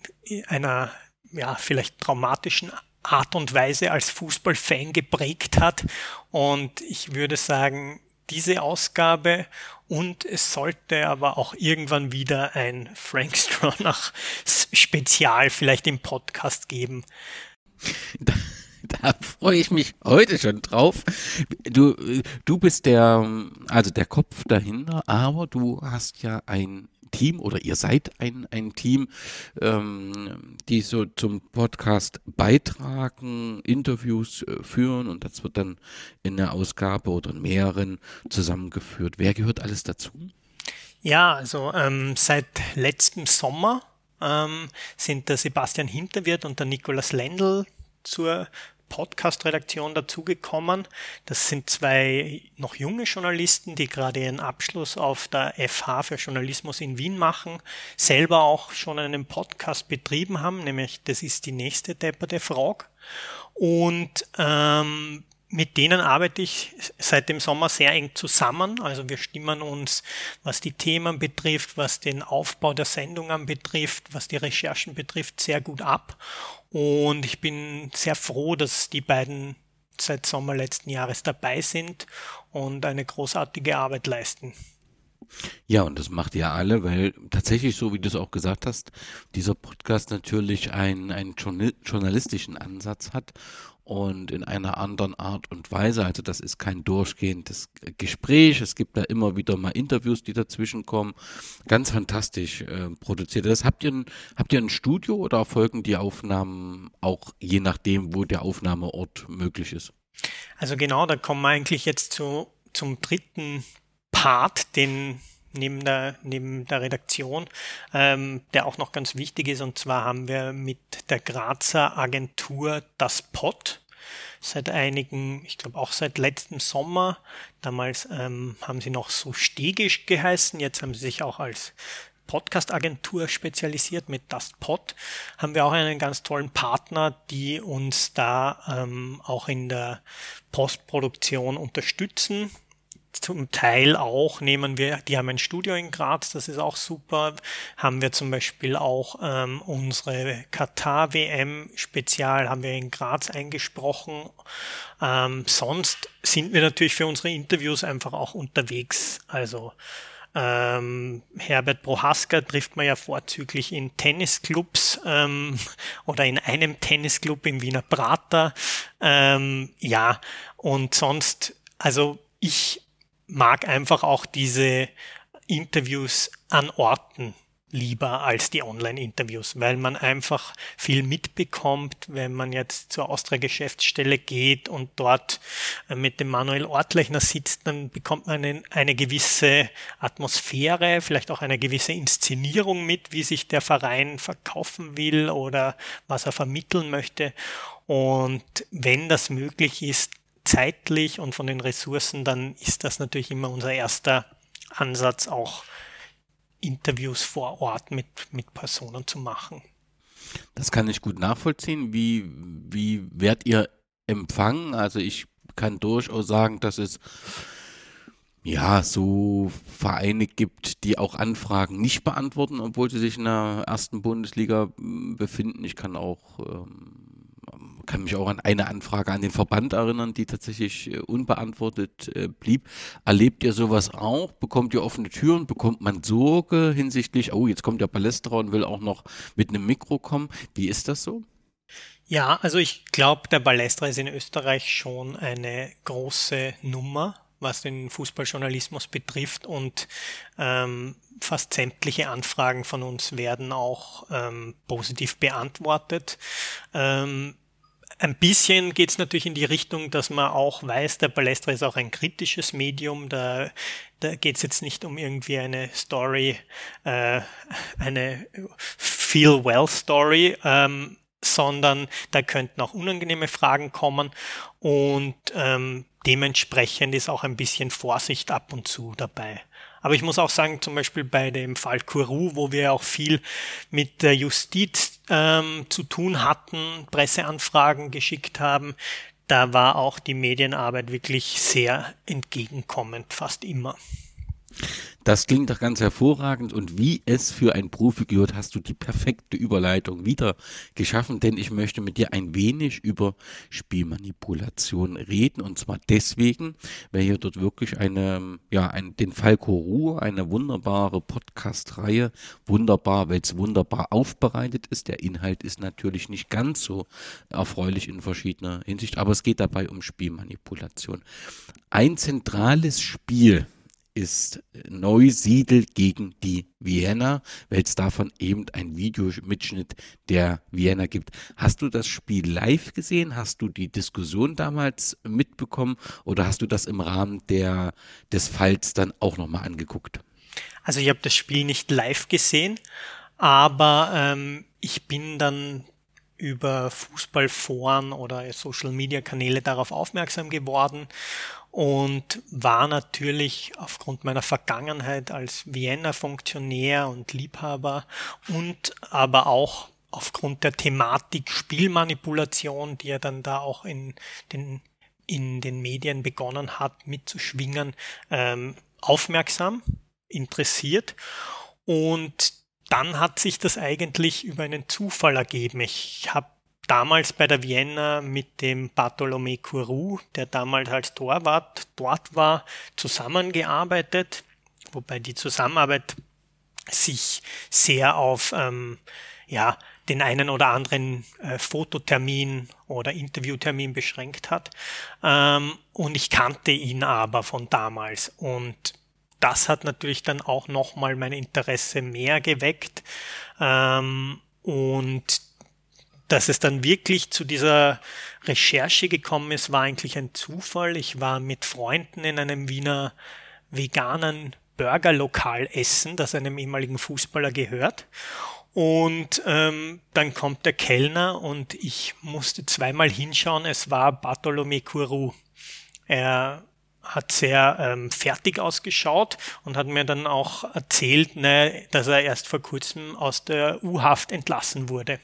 einer ja, vielleicht traumatischen Art und Weise als Fußballfan geprägt hat. Und ich würde sagen, diese Ausgabe und es sollte aber auch irgendwann wieder ein Frank Stronach Spezial vielleicht im Podcast geben. Da, da freue ich mich heute schon drauf. Du, du bist der, also der Kopf dahinter, aber du hast ja ein Team oder ihr seid ein, ein Team, ähm, die so zum Podcast beitragen, Interviews äh, führen und das wird dann in der Ausgabe oder in mehreren zusammengeführt. Wer gehört alles dazu? Ja, also ähm, seit letztem Sommer ähm, sind der Sebastian Hinterwirt und der Nikolaus Lendl zur Podcast-Redaktion dazugekommen. Das sind zwei noch junge Journalisten, die gerade ihren Abschluss auf der FH für Journalismus in Wien machen, selber auch schon einen Podcast betrieben haben, nämlich das ist die nächste depperte Frage. Und ähm, mit denen arbeite ich seit dem Sommer sehr eng zusammen. Also wir stimmen uns, was die Themen betrifft, was den Aufbau der Sendungen betrifft, was die Recherchen betrifft, sehr gut ab. Und ich bin sehr froh, dass die beiden seit Sommer letzten Jahres dabei sind und eine großartige Arbeit leisten. Ja, und das macht ihr alle, weil tatsächlich, so wie du es auch gesagt hast, dieser Podcast natürlich einen, einen journalistischen Ansatz hat und in einer anderen Art und Weise. Also das ist kein durchgehendes Gespräch. Es gibt da immer wieder mal Interviews, die dazwischen kommen. Ganz fantastisch äh, produziert. Das habt ihr, ein, habt ihr ein Studio oder erfolgen die Aufnahmen auch je nachdem, wo der Aufnahmeort möglich ist? Also genau, da kommen wir eigentlich jetzt zu, zum dritten Part, den neben der, neben der Redaktion, ähm, der auch noch ganz wichtig ist. Und zwar haben wir mit der Grazer Agentur das Pod seit einigen, ich glaube auch seit letztem Sommer. Damals ähm, haben sie noch so stegisch geheißen, jetzt haben sie sich auch als Podcast-Agentur spezialisiert mit DustPod, haben wir auch einen ganz tollen Partner, die uns da ähm, auch in der Postproduktion unterstützen zum Teil auch nehmen wir, die haben ein Studio in Graz, das ist auch super. Haben wir zum Beispiel auch ähm, unsere Katar-WM-Spezial haben wir in Graz eingesprochen. Ähm, sonst sind wir natürlich für unsere Interviews einfach auch unterwegs. Also ähm, Herbert Prohaska trifft man ja vorzüglich in Tennisclubs ähm, oder in einem Tennisclub im Wiener Prater. Ähm, ja, und sonst, also ich mag einfach auch diese Interviews an Orten lieber als die Online-Interviews, weil man einfach viel mitbekommt, wenn man jetzt zur Austria-Geschäftsstelle geht und dort äh, mit dem Manuel Ortlechner sitzt, dann bekommt man eine, eine, gewisse Atmosphäre, vielleicht auch eine gewisse Inszenierung mit, wie sich der Verein verkaufen will oder was er vermitteln möchte. Und wenn das möglich ist, zeitlich und von den Ressourcen, dann ist das natürlich immer unser erster Ansatz, auch Interviews vor Ort mit, mit Personen zu machen. Das kann ich gut nachvollziehen. Wie, wie werdet ihr empfangen? Also ich kann durchaus sagen, dass es ja, so Vereine gibt, die auch Anfragen nicht beantworten, obwohl sie sich in der ersten Bundesliga hm, befinden. Ich kann auch, ähm, kann mich auch an eine Anfrage an den Verband erinnern, die tatsächlich äh, unbeantwortet äh, blieb. Erlebt ihr sowas auch? Bekommt ihr offene Türen? Bekommt man Sorge hinsichtlich, oh, jetzt kommt der Palästra und will auch noch mit einem Mikro kommen? Wie ist das so? Ja, also ich glaube, der Ballestra ist in Österreich schon eine große Nummer was den Fußballjournalismus betrifft und ähm, fast sämtliche Anfragen von uns werden auch ähm, positiv beantwortet. Ähm, ein bisschen geht es natürlich in die Richtung, dass man auch weiß, der Balestra ist auch ein kritisches Medium. Da, da geht es jetzt nicht um irgendwie eine Story, äh, eine Feel Well Story, ähm, sondern da könnten auch unangenehme Fragen kommen und ähm, dementsprechend ist auch ein bisschen Vorsicht ab und zu dabei. Aber ich muss auch sagen, zum Beispiel bei dem Fall Kourou, wo wir auch viel mit der Justiz ähm, zu tun hatten, Presseanfragen geschickt haben, da war auch die Medienarbeit wirklich sehr entgegenkommend, fast immer. Das klingt doch ganz hervorragend und wie es für ein Profi gehört, hast du die perfekte Überleitung wieder geschaffen, denn ich möchte mit dir ein wenig über Spielmanipulation reden und zwar deswegen, weil hier dort wirklich eine, ja, ein, den Falco Ruhe, eine wunderbare Podcast-Reihe, wunderbar, weil es wunderbar aufbereitet ist. Der Inhalt ist natürlich nicht ganz so erfreulich in verschiedener Hinsicht, aber es geht dabei um Spielmanipulation. Ein zentrales Spiel, ist Neusiedl gegen die Vienna, weil es davon eben ein Videomitschnitt der Vienna gibt. Hast du das Spiel live gesehen? Hast du die Diskussion damals mitbekommen oder hast du das im Rahmen der, des Falls dann auch nochmal angeguckt? Also ich habe das Spiel nicht live gesehen, aber ähm, ich bin dann über Fußballforen oder Social-Media-Kanäle darauf aufmerksam geworden und war natürlich aufgrund meiner Vergangenheit als Vienna-Funktionär und Liebhaber und aber auch aufgrund der Thematik Spielmanipulation, die er dann da auch in den, in den Medien begonnen hat mitzuschwingen, ähm, aufmerksam, interessiert. Und dann hat sich das eigentlich über einen Zufall ergeben. Ich habe damals bei der Vienna mit dem Bartolomé Courroux, der damals als Torwart dort war, zusammengearbeitet, wobei die Zusammenarbeit sich sehr auf ähm, ja, den einen oder anderen äh, Fototermin oder Interviewtermin beschränkt hat. Ähm, und ich kannte ihn aber von damals. Und das hat natürlich dann auch nochmal mein Interesse mehr geweckt. Ähm, und dass es dann wirklich zu dieser Recherche gekommen ist, war eigentlich ein Zufall. Ich war mit Freunden in einem Wiener veganen Burgerlokal essen, das einem ehemaligen Fußballer gehört. Und ähm, dann kommt der Kellner und ich musste zweimal hinschauen. Es war Bartolomé Courroux. Er hat sehr ähm, fertig ausgeschaut und hat mir dann auch erzählt, ne, dass er erst vor kurzem aus der U-Haft entlassen wurde.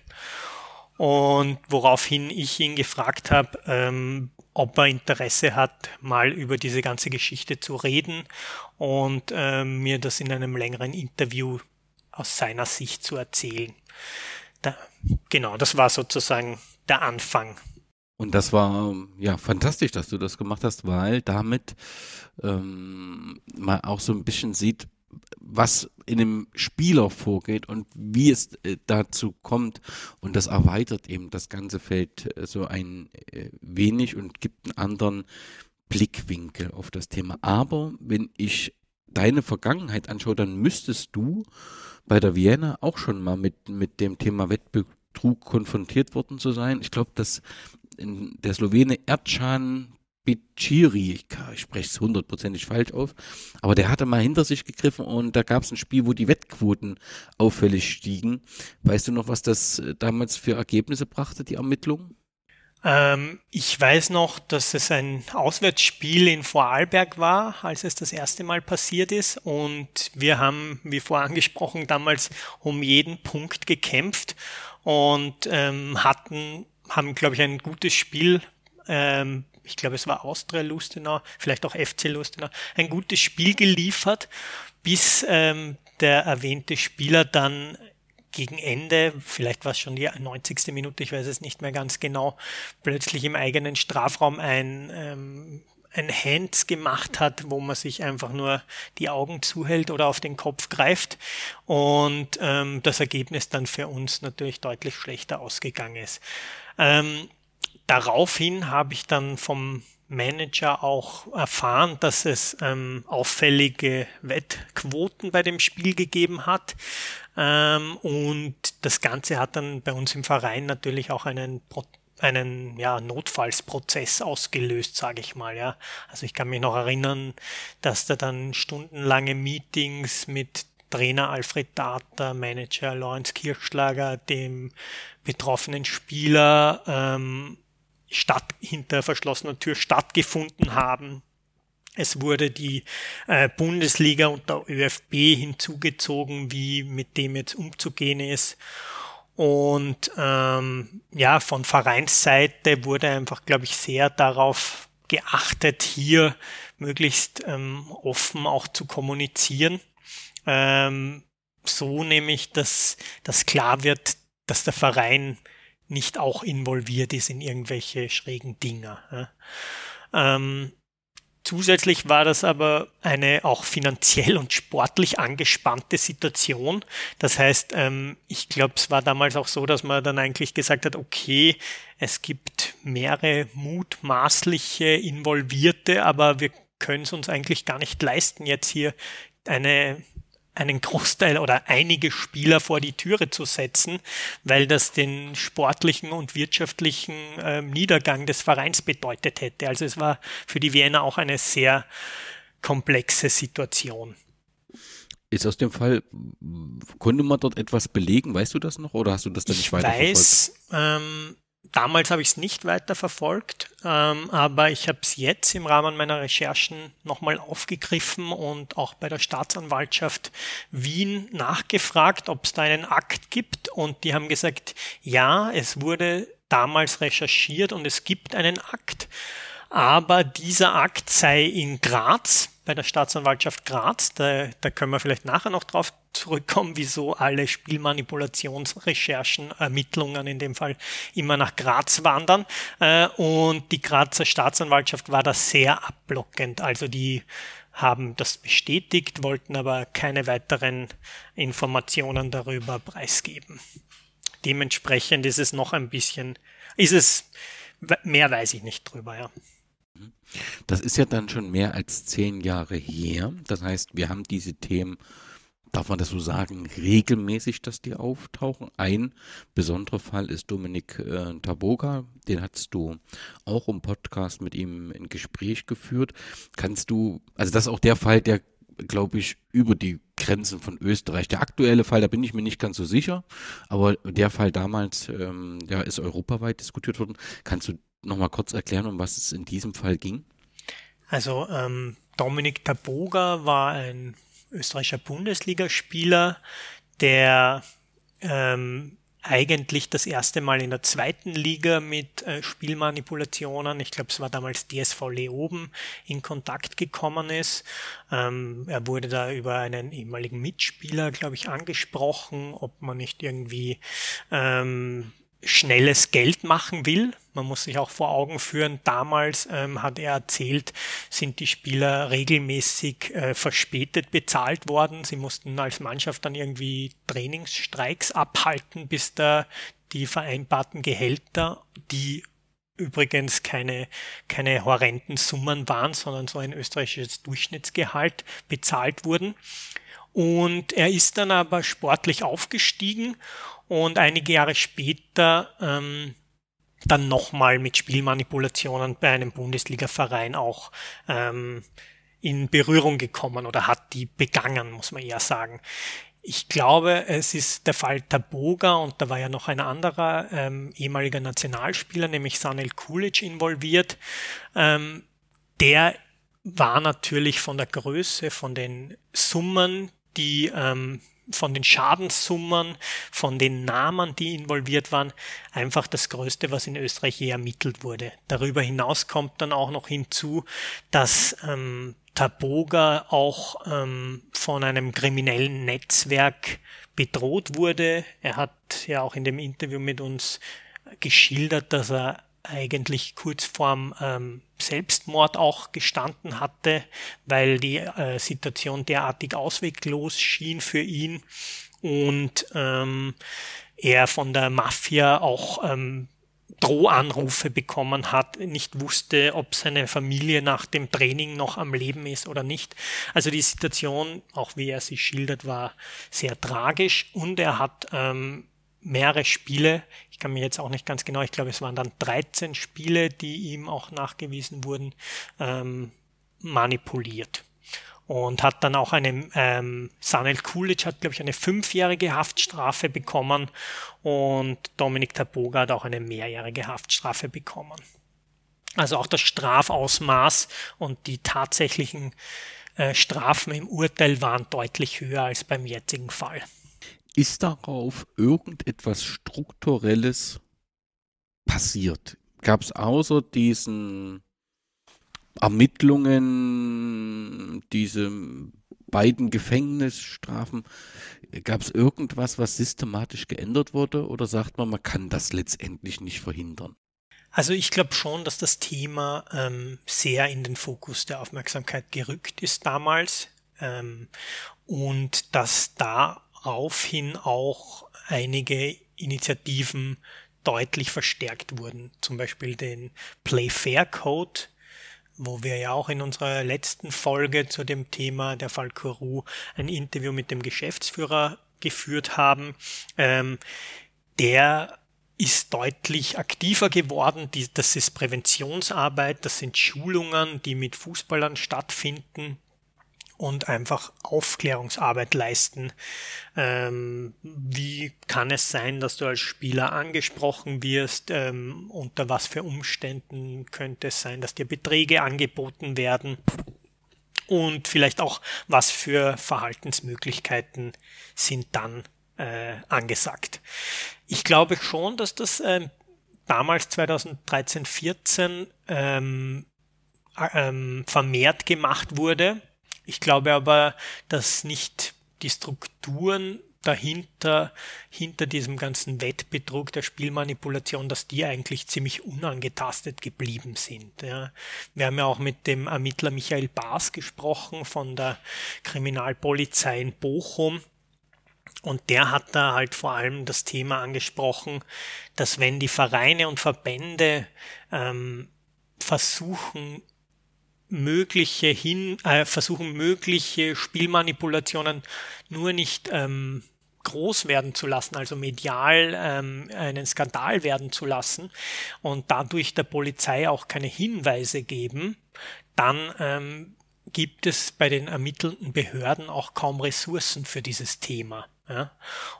Und woraufhin ich ihn gefragt habe, ähm, ob er Interesse hat, mal über diese ganze Geschichte zu reden und ähm, mir das in einem längeren Interview aus seiner Sicht zu erzählen. Da, genau, das war sozusagen der Anfang. Und das war ja fantastisch, dass du das gemacht hast, weil damit ähm, man auch so ein bisschen sieht, was in dem Spieler vorgeht und wie es äh, dazu kommt. Und das erweitert eben das ganze Feld äh, so ein äh, wenig und gibt einen anderen Blickwinkel auf das Thema. Aber wenn ich deine Vergangenheit anschaue, dann müsstest du bei der Vienna auch schon mal mit, mit dem Thema Wettbetrug konfrontiert worden zu sein. Ich glaube, dass der Slowene Erdschan Biciri, ich, ich spreche es hundertprozentig falsch auf, aber der hatte mal hinter sich gegriffen und da gab es ein Spiel, wo die Wettquoten auffällig stiegen. Weißt du noch, was das äh, damals für Ergebnisse brachte, die Ermittlung? Ähm, ich weiß noch, dass es ein Auswärtsspiel in Vorarlberg war, als es das erste Mal passiert ist. Und wir haben, wie vorher angesprochen, damals um jeden Punkt gekämpft und ähm, hatten, haben, glaube ich, ein gutes Spiel ähm, ich glaube es war Austria Lustenau, vielleicht auch FC Lustenau, ein gutes Spiel geliefert, bis ähm, der erwähnte Spieler dann gegen Ende, vielleicht war es schon die 90. Minute, ich weiß es nicht mehr ganz genau, plötzlich im eigenen Strafraum ein ähm, ein Hands gemacht hat, wo man sich einfach nur die Augen zuhält oder auf den Kopf greift und ähm, das Ergebnis dann für uns natürlich deutlich schlechter ausgegangen ist. Ähm, daraufhin habe ich dann vom Manager auch erfahren, dass es ähm, auffällige Wettquoten bei dem Spiel gegeben hat. Ähm, und das Ganze hat dann bei uns im Verein natürlich auch einen einen ja, Notfallsprozess ausgelöst, sage ich mal. Ja. Also ich kann mich noch erinnern, dass da dann stundenlange Meetings mit Trainer Alfred Data, Manager Lawrence Kirchschlager, dem betroffenen Spieler ähm, statt, hinter verschlossener Tür stattgefunden haben. Es wurde die äh, Bundesliga und der ÖFB hinzugezogen, wie mit dem jetzt umzugehen ist. Und ähm, ja, von Vereinsseite wurde einfach, glaube ich, sehr darauf geachtet, hier möglichst ähm, offen auch zu kommunizieren. Ähm, so nämlich, dass, dass klar wird, dass der Verein nicht auch involviert ist in irgendwelche schrägen Dinger. Ähm, Zusätzlich war das aber eine auch finanziell und sportlich angespannte Situation. Das heißt, ähm, ich glaube, es war damals auch so, dass man dann eigentlich gesagt hat, okay, es gibt mehrere mutmaßliche Involvierte, aber wir können es uns eigentlich gar nicht leisten, jetzt hier eine einen Großteil oder einige Spieler vor die Türe zu setzen, weil das den sportlichen und wirtschaftlichen äh, Niedergang des Vereins bedeutet hätte. Also es war für die Vienna auch eine sehr komplexe Situation. Ist aus dem Fall, konnte man dort etwas belegen? Weißt du das noch oder hast du das dann nicht weiter Ich weiß, ähm, Damals habe ich es nicht weiter verfolgt, ähm, aber ich habe es jetzt im Rahmen meiner Recherchen nochmal aufgegriffen und auch bei der Staatsanwaltschaft Wien nachgefragt, ob es da einen Akt gibt. Und die haben gesagt, ja, es wurde damals recherchiert und es gibt einen Akt, aber dieser Akt sei in Graz bei der Staatsanwaltschaft Graz. Da, da können wir vielleicht nachher noch drauf zurückkommen, wieso alle Spielmanipulationsrecherchen, Ermittlungen in dem Fall immer nach Graz wandern. Äh, und die Grazer Staatsanwaltschaft war da sehr abblockend. Also die haben das bestätigt, wollten aber keine weiteren Informationen darüber preisgeben. Dementsprechend ist es noch ein bisschen, ist es, mehr weiß ich nicht drüber, ja. Das ist ja dann schon mehr als zehn Jahre her. Das heißt, wir haben diese Themen, darf man das so sagen, regelmäßig, dass die auftauchen. Ein besonderer Fall ist Dominik äh, Taboga. Den hast du auch im Podcast mit ihm in Gespräch geführt. Kannst du, also das ist auch der Fall, der glaube ich, über die Grenzen von Österreich. Der aktuelle Fall, da bin ich mir nicht ganz so sicher, aber der Fall damals, ähm, der ist europaweit diskutiert worden. Kannst du nochmal kurz erklären, um was es in diesem Fall ging? Also ähm, Dominik Taboga war ein österreichischer Bundesligaspieler, der ähm, eigentlich das erste Mal in der zweiten Liga mit äh, Spielmanipulationen, ich glaube es war damals DSV Leoben, in Kontakt gekommen ist. Ähm, er wurde da über einen ehemaligen Mitspieler, glaube ich, angesprochen, ob man nicht irgendwie ähm, schnelles Geld machen will. Man muss sich auch vor Augen führen, damals ähm, hat er erzählt, sind die Spieler regelmäßig äh, verspätet bezahlt worden. Sie mussten als Mannschaft dann irgendwie Trainingsstreiks abhalten, bis da die vereinbarten Gehälter, die übrigens keine, keine horrenden Summen waren, sondern so ein österreichisches Durchschnittsgehalt bezahlt wurden. Und er ist dann aber sportlich aufgestiegen und einige Jahre später ähm, dann nochmal mit Spielmanipulationen bei einem Bundesliga-Verein auch ähm, in Berührung gekommen oder hat die begangen, muss man eher sagen. Ich glaube, es ist der Fall Taboga und da war ja noch ein anderer ähm, ehemaliger Nationalspieler, nämlich Sanel Kulic involviert. Ähm, der war natürlich von der Größe, von den Summen, die ähm, von den Schadenssummen, von den Namen, die involviert waren, einfach das Größte, was in Österreich je ermittelt wurde. Darüber hinaus kommt dann auch noch hinzu, dass ähm, Taboga auch ähm, von einem kriminellen Netzwerk bedroht wurde. Er hat ja auch in dem Interview mit uns geschildert, dass er eigentlich kurz vorm ähm, Selbstmord auch gestanden hatte, weil die äh, Situation derartig ausweglos schien für ihn und ähm, er von der Mafia auch ähm, Drohanrufe bekommen hat, nicht wusste, ob seine Familie nach dem Training noch am Leben ist oder nicht. Also die Situation, auch wie er sie schildert, war sehr tragisch und er hat ähm, mehrere Spiele, ich kann mir jetzt auch nicht ganz genau, ich glaube es waren dann 13 Spiele, die ihm auch nachgewiesen wurden, ähm, manipuliert. Und hat dann auch eine, ähm, Sanel Kulic hat, glaube ich, eine fünfjährige Haftstrafe bekommen und Dominik Taboga hat auch eine mehrjährige Haftstrafe bekommen. Also auch das Strafausmaß und die tatsächlichen äh, Strafen im Urteil waren deutlich höher als beim jetzigen Fall. Ist darauf irgendetwas Strukturelles passiert? Gab es außer diesen Ermittlungen, diese beiden Gefängnisstrafen, gab es irgendwas, was systematisch geändert wurde oder sagt man, man kann das letztendlich nicht verhindern? Also ich glaube schon, dass das Thema ähm, sehr in den Fokus der Aufmerksamkeit gerückt ist damals ähm, und dass da daraufhin auch einige Initiativen deutlich verstärkt wurden. Zum Beispiel den Play Fair Code, wo wir ja auch in unserer letzten Folge zu dem Thema der Fall Kourou ein Interview mit dem Geschäftsführer geführt haben. Ähm, der ist deutlich aktiver geworden. das ist Präventionsarbeit, das sind Schulungen, die mit Fußballern stattfinden und einfach Aufklärungsarbeit leisten. Ähm, wie kann es sein, dass du als Spieler angesprochen wirst? Ähm, unter was für Umständen könnte es sein, dass dir Beträge angeboten werden? Und vielleicht auch, was für Verhaltensmöglichkeiten sind dann äh, angesagt. Ich glaube schon, dass das äh, damals 2013, 14 ähm, ähm, vermehrt gemacht wurde ich glaube aber, dass nicht die Strukturen dahinter, hinter diesem ganzen Wettbetrug der Spielmanipulation, dass die eigentlich ziemlich unangetastet geblieben sind. Ja. Wir haben ja auch mit dem Ermittler Michael Baas gesprochen von der Kriminalpolizei in Bochum. Und der hat da halt vor allem das Thema angesprochen, dass wenn die Vereine und Verbände ähm, versuchen, mögliche hin, äh, versuchen mögliche Spielmanipulationen nur nicht ähm, groß werden zu lassen, also medial ähm, einen Skandal werden zu lassen und dadurch der Polizei auch keine Hinweise geben, dann ähm, gibt es bei den ermittelnden Behörden auch kaum Ressourcen für dieses Thema. Ja?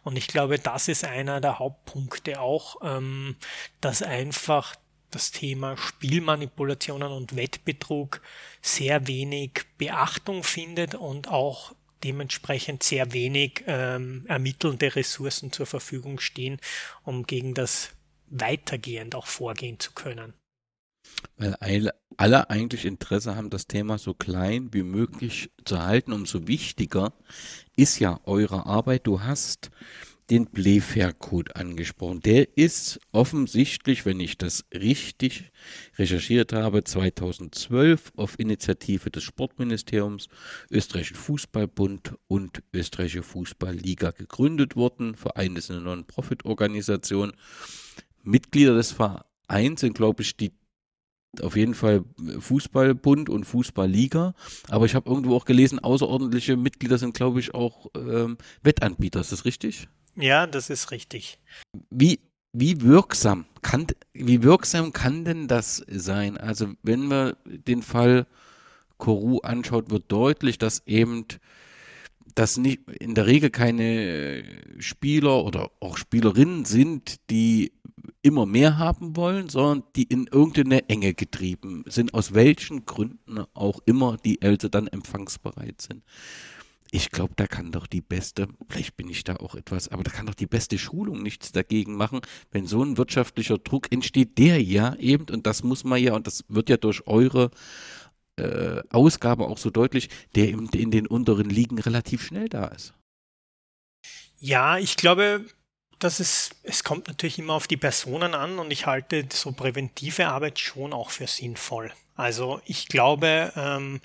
Und ich glaube, das ist einer der Hauptpunkte auch, ähm, dass einfach das Thema Spielmanipulationen und Wettbetrug sehr wenig Beachtung findet und auch dementsprechend sehr wenig ähm, ermittelnde Ressourcen zur Verfügung stehen, um gegen das weitergehend auch vorgehen zu können. Weil alle eigentlich Interesse haben, das Thema so klein wie möglich zu halten. Umso wichtiger ist ja eure Arbeit. Du hast den Playfair-Code angesprochen. Der ist offensichtlich, wenn ich das richtig recherchiert habe, 2012 auf Initiative des Sportministeriums, Österreichischen Fußballbund und Österreichische Fußballliga gegründet worden. Verein ist eine Non-Profit-Organisation. Mitglieder des Vereins sind, glaube ich, die auf jeden Fall Fußballbund und Fußballliga. Aber ich habe irgendwo auch gelesen, außerordentliche Mitglieder sind, glaube ich, auch ähm, Wettanbieter. Ist das richtig? Ja, das ist richtig. Wie, wie wirksam kann, wie wirksam kann denn das sein? Also, wenn man den Fall Koru anschaut, wird deutlich, dass eben dass nicht, in der Regel keine Spieler oder auch Spielerinnen sind, die immer mehr haben wollen, sondern die in irgendeine Enge getrieben sind, aus welchen Gründen auch immer die Eltern dann empfangsbereit sind. Ich glaube, da kann doch die beste, vielleicht bin ich da auch etwas, aber da kann doch die beste Schulung nichts dagegen machen, wenn so ein wirtschaftlicher Druck entsteht, der ja eben, und das muss man ja, und das wird ja durch eure äh, Ausgabe auch so deutlich, der in, in den unteren Ligen relativ schnell da ist. Ja, ich glaube, dass es, es kommt natürlich immer auf die Personen an und ich halte so präventive Arbeit schon auch für sinnvoll. Also ich glaube, ähm,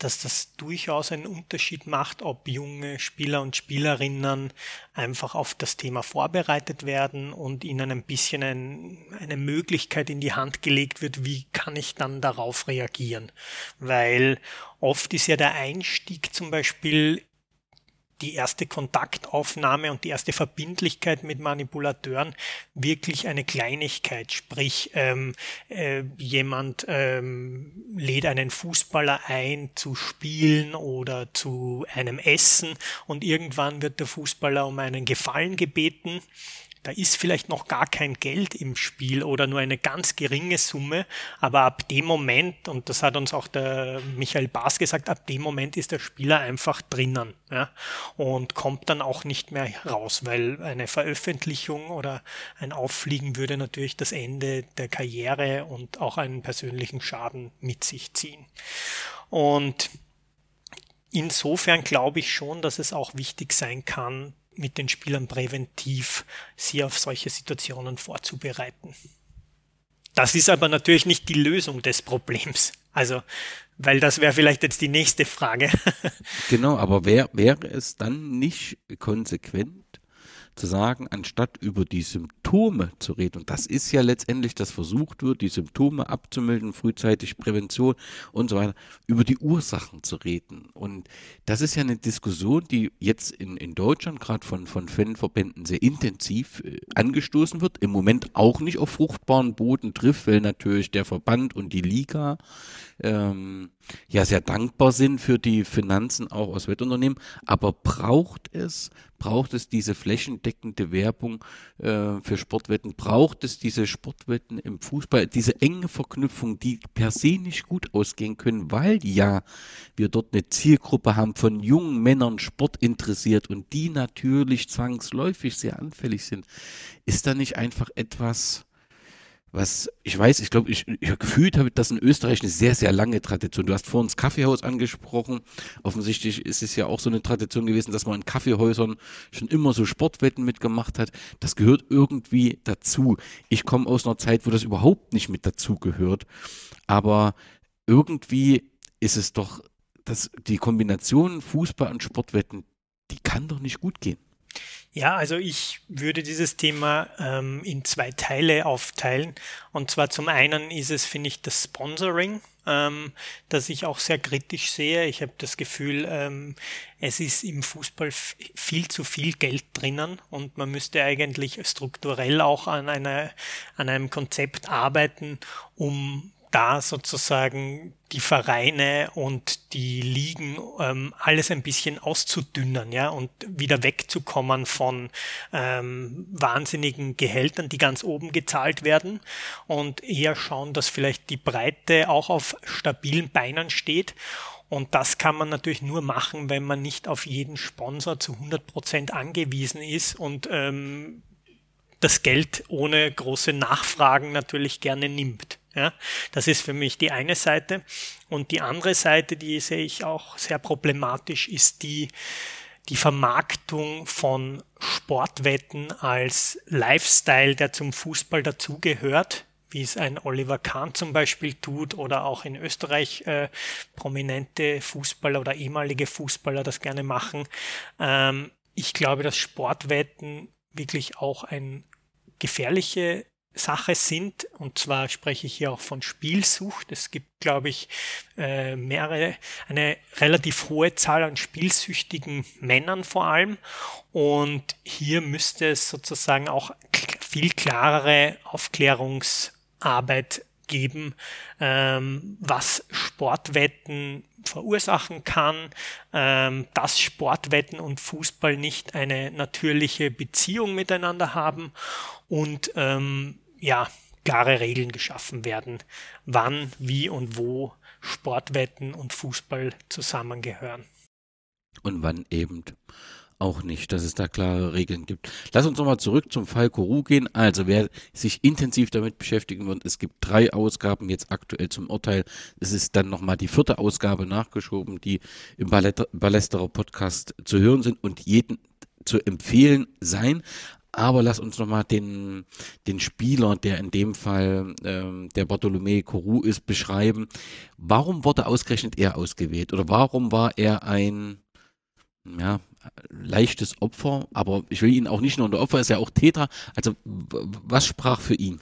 dass das durchaus einen Unterschied macht, ob junge Spieler und Spielerinnen einfach auf das Thema vorbereitet werden und ihnen ein bisschen ein, eine Möglichkeit in die Hand gelegt wird, wie kann ich dann darauf reagieren. Weil oft ist ja der Einstieg zum Beispiel die erste Kontaktaufnahme und die erste Verbindlichkeit mit Manipulateuren wirklich eine Kleinigkeit. Sprich, ähm, äh, jemand ähm, lädt einen Fußballer ein zu spielen oder zu einem Essen und irgendwann wird der Fußballer um einen Gefallen gebeten da ist vielleicht noch gar kein Geld im Spiel oder nur eine ganz geringe Summe, aber ab dem Moment, und das hat uns auch der Michael Baas gesagt, ab dem Moment ist der Spieler einfach drinnen ja, und kommt dann auch nicht mehr raus, weil eine Veröffentlichung oder ein Auffliegen würde natürlich das Ende der Karriere und auch einen persönlichen Schaden mit sich ziehen. Und insofern glaube ich schon, dass es auch wichtig sein kann, mit den Spielern präventiv sie auf solche Situationen vorzubereiten. Das ist aber natürlich nicht die Lösung des Problems. Also, weil das wäre vielleicht jetzt die nächste Frage. genau, aber wär, wäre es dann nicht konsequent, zu sagen, anstatt über die Symptome zu reden, und das ist ja letztendlich, dass versucht wird, die Symptome abzumildern, frühzeitig Prävention und so weiter, über die Ursachen zu reden. Und das ist ja eine Diskussion, die jetzt in, in Deutschland gerade von, von Fanverbänden sehr intensiv äh, angestoßen wird, im Moment auch nicht auf fruchtbaren Boden trifft, weil natürlich der Verband und die Liga ähm, ja sehr dankbar sind für die Finanzen auch aus Wettunternehmen. Aber braucht es, braucht es diese flächendeckende Werbung äh, für Sportwetten? Braucht es diese Sportwetten im Fußball? Diese enge Verknüpfung, die per se nicht gut ausgehen können, weil ja wir dort eine Zielgruppe haben von jungen Männern Sport interessiert und die natürlich zwangsläufig sehr anfällig sind. Ist da nicht einfach etwas was ich weiß, ich glaube, ich, ich gefühlt habe das in Österreich eine sehr, sehr lange Tradition. Du hast vorhin das Kaffeehaus angesprochen. Offensichtlich ist es ja auch so eine Tradition gewesen, dass man in Kaffeehäusern schon immer so Sportwetten mitgemacht hat. Das gehört irgendwie dazu. Ich komme aus einer Zeit, wo das überhaupt nicht mit dazu gehört. Aber irgendwie ist es doch, dass die Kombination Fußball und Sportwetten, die kann doch nicht gut gehen. Ja, also ich würde dieses Thema ähm, in zwei Teile aufteilen. Und zwar zum einen ist es, finde ich, das Sponsoring, ähm, das ich auch sehr kritisch sehe. Ich habe das Gefühl, ähm, es ist im Fußball viel zu viel Geld drinnen und man müsste eigentlich strukturell auch an, einer, an einem Konzept arbeiten, um da sozusagen die Vereine und die Ligen ähm, alles ein bisschen auszudünnen, ja, und wieder wegzukommen von ähm, wahnsinnigen Gehältern, die ganz oben gezahlt werden und eher schauen, dass vielleicht die Breite auch auf stabilen Beinen steht. Und das kann man natürlich nur machen, wenn man nicht auf jeden Sponsor zu 100 Prozent angewiesen ist und ähm, das Geld ohne große Nachfragen natürlich gerne nimmt. Ja, das ist für mich die eine Seite. Und die andere Seite, die sehe ich auch sehr problematisch, ist die, die Vermarktung von Sportwetten als Lifestyle, der zum Fußball dazugehört, wie es ein Oliver Kahn zum Beispiel tut oder auch in Österreich äh, prominente Fußballer oder ehemalige Fußballer das gerne machen. Ähm, ich glaube, dass Sportwetten wirklich auch ein gefährliche Sache sind, und zwar spreche ich hier auch von Spielsucht. Es gibt, glaube ich, äh, mehrere, eine relativ hohe Zahl an spielsüchtigen Männern vor allem. Und hier müsste es sozusagen auch viel klarere Aufklärungsarbeit geben, ähm, was Sportwetten verursachen kann, ähm, dass Sportwetten und Fußball nicht eine natürliche Beziehung miteinander haben und ähm, ja, klare Regeln geschaffen werden, wann, wie und wo Sportwetten und Fußball zusammengehören. und wann eben auch nicht, dass es da klare Regeln gibt. Lass uns nochmal zurück zum Fall Kourou gehen. Also wer sich intensiv damit beschäftigen wird, es gibt drei Ausgaben jetzt aktuell zum Urteil. Es ist dann nochmal die vierte Ausgabe nachgeschoben, die im Ballesterer Podcast zu hören sind und jeden zu empfehlen sein. Aber lass uns nochmal den, den Spieler, der in dem Fall ähm, der Bartolomé Kourou ist, beschreiben. Warum wurde ausgerechnet er ausgewählt? Oder warum war er ein ja, leichtes Opfer? Aber ich will ihn auch nicht nur unter Opfer, er ist ja auch Täter. Also was sprach für ihn?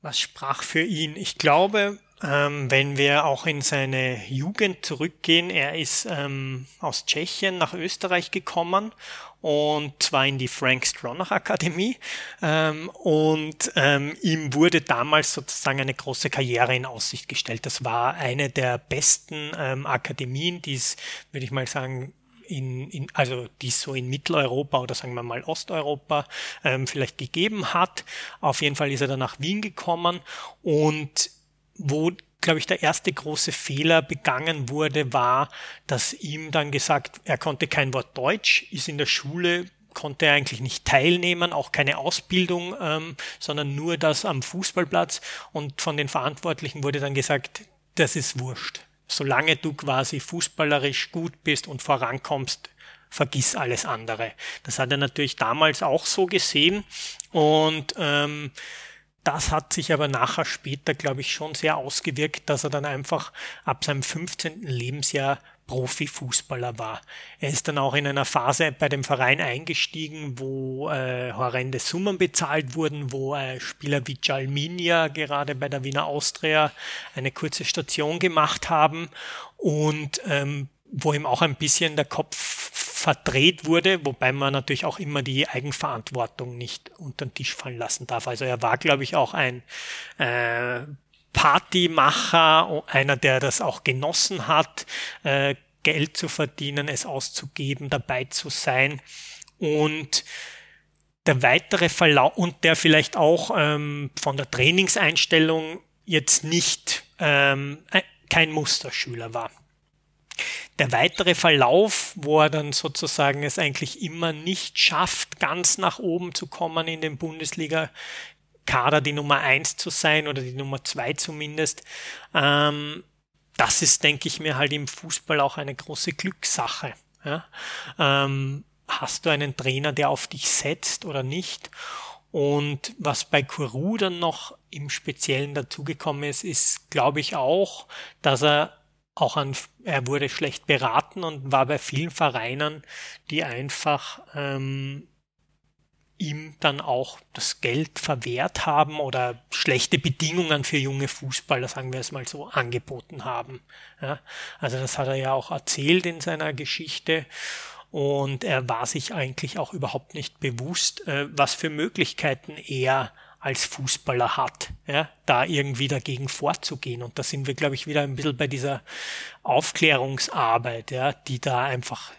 Was sprach für ihn? Ich glaube, ähm, wenn wir auch in seine Jugend zurückgehen, er ist ähm, aus Tschechien nach Österreich gekommen und zwar in die Frank Stronach Akademie ähm, und ähm, ihm wurde damals sozusagen eine große Karriere in Aussicht gestellt. Das war eine der besten ähm, Akademien, die es, würde ich mal sagen, in, in, also die es so in Mitteleuropa oder sagen wir mal Osteuropa ähm, vielleicht gegeben hat. Auf jeden Fall ist er dann nach Wien gekommen und wo glaube ich, der erste große Fehler begangen wurde, war, dass ihm dann gesagt, er konnte kein Wort Deutsch, ist in der Schule konnte er eigentlich nicht teilnehmen, auch keine Ausbildung, ähm, sondern nur das am Fußballplatz. Und von den Verantwortlichen wurde dann gesagt, das ist wurscht. Solange du quasi fußballerisch gut bist und vorankommst, vergiss alles andere. Das hat er natürlich damals auch so gesehen und ähm, das hat sich aber nachher später, glaube ich, schon sehr ausgewirkt, dass er dann einfach ab seinem 15. Lebensjahr Profifußballer war. Er ist dann auch in einer Phase bei dem Verein eingestiegen, wo äh, horrende Summen bezahlt wurden, wo äh, Spieler wie Jalminia gerade bei der Wiener Austria eine kurze Station gemacht haben und ähm, wo ihm auch ein bisschen der Kopf verdreht wurde, wobei man natürlich auch immer die Eigenverantwortung nicht unter den Tisch fallen lassen darf. Also er war, glaube ich, auch ein äh, Partymacher, einer, der das auch genossen hat, äh, Geld zu verdienen, es auszugeben, dabei zu sein und der weitere Verlauf und der vielleicht auch ähm, von der Trainingseinstellung jetzt nicht ähm, kein Musterschüler war. Der weitere Verlauf, wo er dann sozusagen es eigentlich immer nicht schafft, ganz nach oben zu kommen in den Bundesliga, Kader die Nummer eins zu sein oder die Nummer zwei zumindest. Ähm, das ist, denke ich mir, halt im Fußball auch eine große Glückssache. Ja? Ähm, hast du einen Trainer, der auf dich setzt oder nicht? Und was bei Kuru dann noch im Speziellen dazugekommen ist, ist, glaube ich, auch, dass er auch an, er wurde schlecht beraten und war bei vielen Vereinen, die einfach ähm, ihm dann auch das Geld verwehrt haben oder schlechte Bedingungen für junge Fußballer, sagen wir es mal so, angeboten haben. Ja, also das hat er ja auch erzählt in seiner Geschichte und er war sich eigentlich auch überhaupt nicht bewusst, äh, was für Möglichkeiten er als Fußballer hat, ja, da irgendwie dagegen vorzugehen. Und da sind wir, glaube ich, wieder ein bisschen bei dieser Aufklärungsarbeit, ja, die da einfach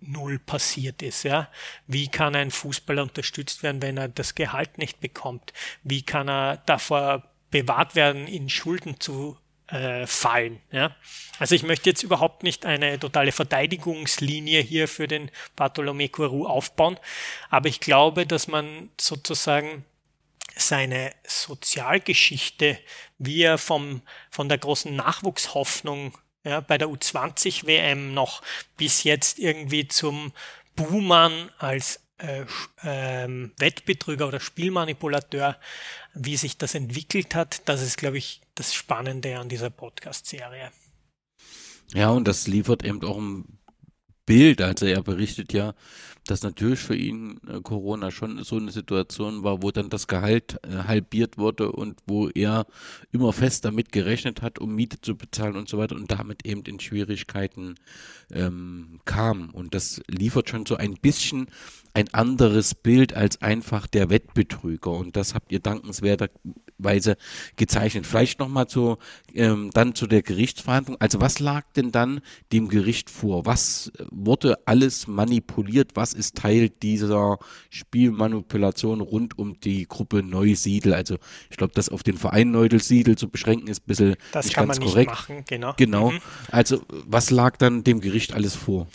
null passiert ist. Ja. Wie kann ein Fußballer unterstützt werden, wenn er das Gehalt nicht bekommt? Wie kann er davor bewahrt werden, in Schulden zu äh, fallen? Ja. Also ich möchte jetzt überhaupt nicht eine totale Verteidigungslinie hier für den Bartolomé Courou aufbauen, aber ich glaube, dass man sozusagen seine Sozialgeschichte, wie er vom, von der großen Nachwuchshoffnung ja, bei der U20 WM noch bis jetzt irgendwie zum Buhmann als äh, ähm, Wettbetrüger oder Spielmanipulateur, wie sich das entwickelt hat, das ist, glaube ich, das Spannende an dieser Podcast-Serie. Ja, und das liefert eben auch ein Bild. Also er berichtet ja, dass natürlich für ihn äh, Corona schon so eine Situation war, wo dann das Gehalt äh, halbiert wurde und wo er immer fest damit gerechnet hat, um Miete zu bezahlen und so weiter und damit eben in Schwierigkeiten ähm, kam. Und das liefert schon so ein bisschen ein anderes Bild als einfach der Wettbetrüger. Und das habt ihr dankenswerterweise gezeichnet. Vielleicht nochmal zu, ähm, dann zu der Gerichtsverhandlung. Also was lag denn dann dem Gericht vor? Was wurde alles manipuliert? Was ist Teil dieser Spielmanipulation rund um die Gruppe Neusiedel? Also ich glaube, das auf den Verein Neusiedel zu beschränken ist ein bisschen das nicht kann ganz man korrekt. Nicht machen, genau. Genau. Mhm. Also was lag dann dem Gericht alles vor?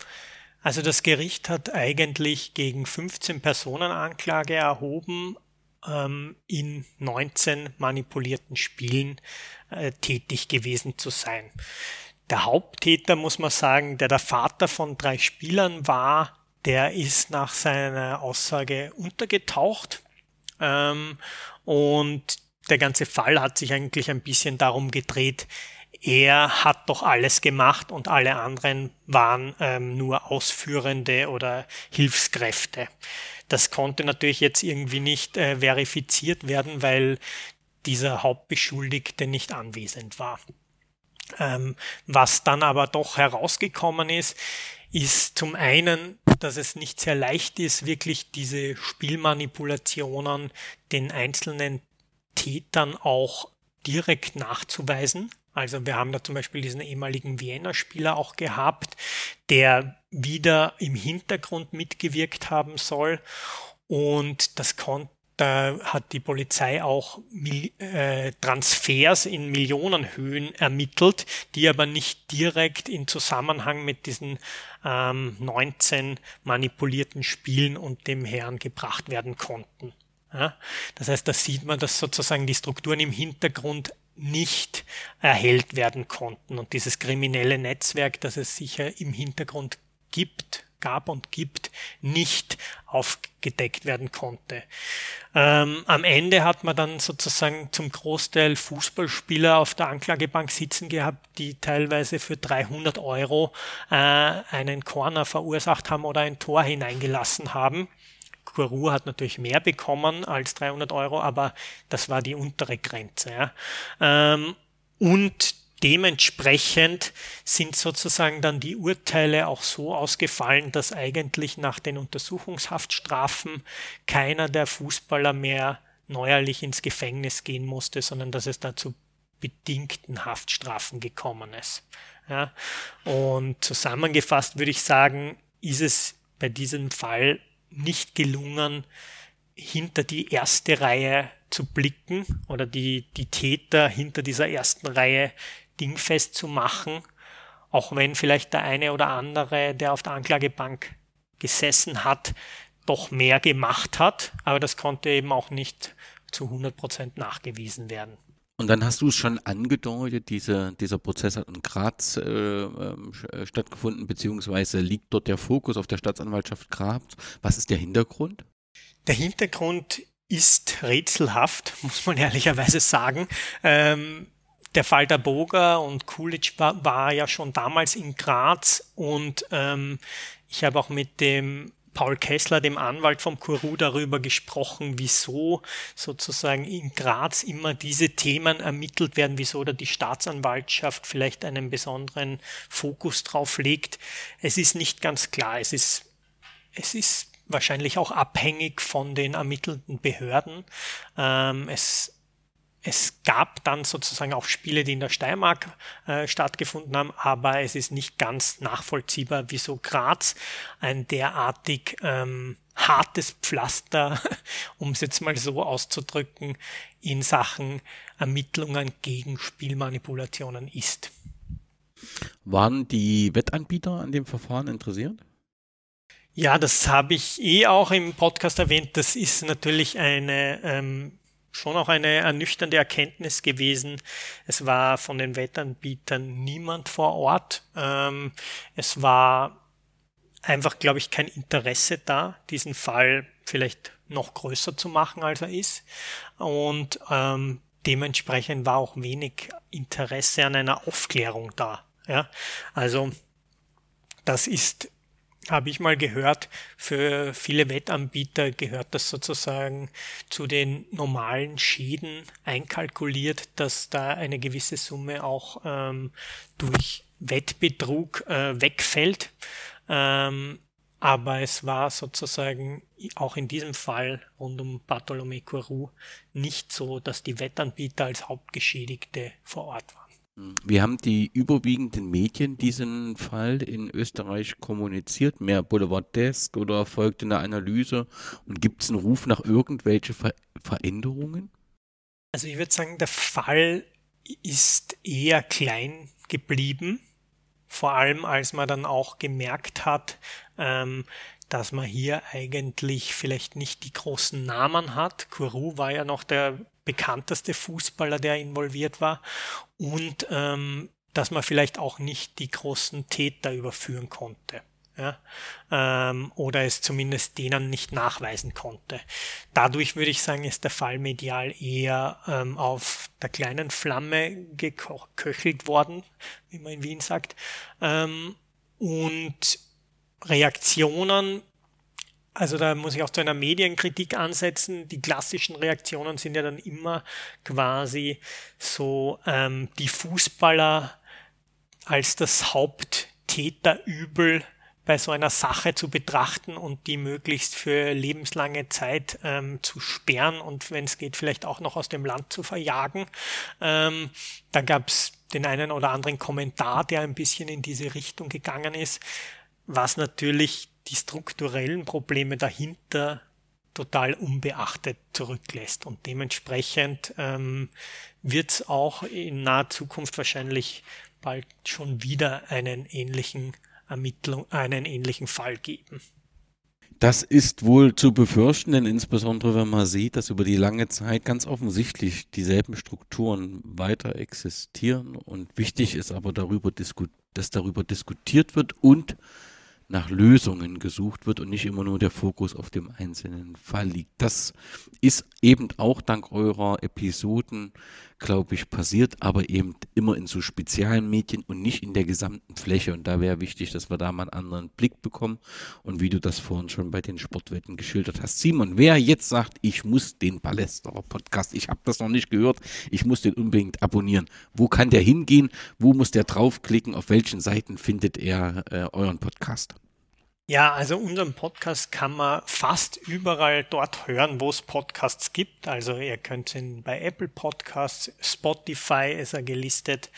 Also das Gericht hat eigentlich gegen 15 Personen Anklage erhoben, ähm, in 19 manipulierten Spielen äh, tätig gewesen zu sein. Der Haupttäter, muss man sagen, der der Vater von drei Spielern war, der ist nach seiner Aussage untergetaucht. Ähm, und der ganze Fall hat sich eigentlich ein bisschen darum gedreht, er hat doch alles gemacht und alle anderen waren ähm, nur Ausführende oder Hilfskräfte. Das konnte natürlich jetzt irgendwie nicht äh, verifiziert werden, weil dieser Hauptbeschuldigte nicht anwesend war. Ähm, was dann aber doch herausgekommen ist, ist zum einen, dass es nicht sehr leicht ist, wirklich diese Spielmanipulationen den einzelnen Tätern auch direkt nachzuweisen. Also wir haben da zum Beispiel diesen ehemaligen Vienna-Spieler auch gehabt, der wieder im Hintergrund mitgewirkt haben soll. Und das konnte hat die Polizei auch äh, Transfers in Millionenhöhen ermittelt, die aber nicht direkt in Zusammenhang mit diesen ähm, 19 manipulierten Spielen und dem Herrn gebracht werden konnten. Das heißt, da sieht man, dass sozusagen die Strukturen im Hintergrund nicht erhellt werden konnten. Und dieses kriminelle Netzwerk, das es sicher im Hintergrund gibt, gab und gibt, nicht aufgedeckt werden konnte. Ähm, am Ende hat man dann sozusagen zum Großteil Fußballspieler auf der Anklagebank sitzen gehabt, die teilweise für 300 Euro äh, einen Corner verursacht haben oder ein Tor hineingelassen haben. Kuru hat natürlich mehr bekommen als 300 Euro, aber das war die untere Grenze. Ja. Ähm, und dementsprechend sind sozusagen dann die Urteile auch so ausgefallen, dass eigentlich nach den Untersuchungshaftstrafen keiner der Fußballer mehr neuerlich ins Gefängnis gehen musste, sondern dass es dazu bedingten Haftstrafen gekommen ist. Ja. Und zusammengefasst würde ich sagen, ist es bei diesem Fall nicht gelungen, hinter die erste Reihe zu blicken oder die, die Täter hinter dieser ersten Reihe dingfest zu machen, auch wenn vielleicht der eine oder andere, der auf der Anklagebank gesessen hat, doch mehr gemacht hat, aber das konnte eben auch nicht zu 100 Prozent nachgewiesen werden. Und dann hast du es schon angedeutet, diese, dieser Prozess hat in Graz äh, ähm, äh, stattgefunden, beziehungsweise liegt dort der Fokus auf der Staatsanwaltschaft Graz. Was ist der Hintergrund? Der Hintergrund ist rätselhaft, muss man ehrlicherweise sagen. Ähm, der Fall der Boga und Coolidge war, war, ja schon damals in Graz und ähm, ich habe auch mit dem Paul Kessler, dem Anwalt vom Kuru, darüber gesprochen, wieso sozusagen in Graz immer diese Themen ermittelt werden, wieso da die Staatsanwaltschaft vielleicht einen besonderen Fokus drauf legt. Es ist nicht ganz klar. Es ist, es ist wahrscheinlich auch abhängig von den ermittelnden Behörden. Ähm, es es gab dann sozusagen auch Spiele, die in der Steiermark äh, stattgefunden haben, aber es ist nicht ganz nachvollziehbar, wieso Graz ein derartig ähm, hartes Pflaster, um es jetzt mal so auszudrücken, in Sachen Ermittlungen gegen Spielmanipulationen ist. Waren die Wettanbieter an dem Verfahren interessiert? Ja, das habe ich eh auch im Podcast erwähnt. Das ist natürlich eine ähm, schon auch eine ernüchternde Erkenntnis gewesen. Es war von den Wettanbietern niemand vor Ort. Ähm, es war einfach, glaube ich, kein Interesse da, diesen Fall vielleicht noch größer zu machen, als er ist. Und ähm, dementsprechend war auch wenig Interesse an einer Aufklärung da. Ja? Also das ist habe ich mal gehört, für viele Wettanbieter gehört das sozusagen zu den normalen Schäden einkalkuliert, dass da eine gewisse Summe auch ähm, durch Wettbetrug äh, wegfällt. Ähm, aber es war sozusagen auch in diesem Fall rund um Bartolomé Courroux nicht so, dass die Wettanbieter als Hauptgeschädigte vor Ort waren. Wie haben die überwiegenden Medien diesen Fall in Österreich kommuniziert? Mehr Boulevarddesk oder folgte eine Analyse? Und gibt es einen Ruf nach irgendwelche Ver Veränderungen? Also ich würde sagen, der Fall ist eher klein geblieben. Vor allem, als man dann auch gemerkt hat, ähm, dass man hier eigentlich vielleicht nicht die großen Namen hat. Kuru war ja noch der bekannteste Fußballer, der involviert war. Und ähm, dass man vielleicht auch nicht die großen Täter überführen konnte. Ja, ähm, oder es zumindest denen nicht nachweisen konnte. Dadurch würde ich sagen, ist der Fall medial eher ähm, auf der kleinen Flamme geköchelt worden, wie man in Wien sagt. Ähm, und Reaktionen also da muss ich auch zu einer Medienkritik ansetzen. Die klassischen Reaktionen sind ja dann immer quasi so ähm, die Fußballer als das Haupttäterübel bei so einer Sache zu betrachten und die möglichst für lebenslange Zeit ähm, zu sperren und wenn es geht, vielleicht auch noch aus dem Land zu verjagen. Ähm, da gab es den einen oder anderen Kommentar, der ein bisschen in diese Richtung gegangen ist, was natürlich die strukturellen Probleme dahinter total unbeachtet zurücklässt. Und dementsprechend ähm, wird es auch in naher Zukunft wahrscheinlich bald schon wieder einen ähnlichen Ermittlung, einen ähnlichen Fall geben. Das ist wohl zu befürchten, denn insbesondere wenn man sieht, dass über die lange Zeit ganz offensichtlich dieselben Strukturen weiter existieren und wichtig ist aber darüber, dass darüber diskutiert wird und nach Lösungen gesucht wird und nicht immer nur der Fokus auf dem einzelnen Fall liegt. Das ist eben auch dank eurer Episoden, glaube ich, passiert, aber eben immer in so speziellen Medien und nicht in der gesamten Fläche. Und da wäre wichtig, dass wir da mal einen anderen Blick bekommen. Und wie du das vorhin schon bei den Sportwetten geschildert hast. Simon, wer jetzt sagt, ich muss den Ballesterer Podcast, ich habe das noch nicht gehört, ich muss den unbedingt abonnieren. Wo kann der hingehen? Wo muss der draufklicken? Auf welchen Seiten findet er äh, euren Podcast? Ja, also unseren Podcast kann man fast überall dort hören, wo es Podcasts gibt. Also ihr könnt ihn bei Apple Podcasts, Spotify ist er gelistet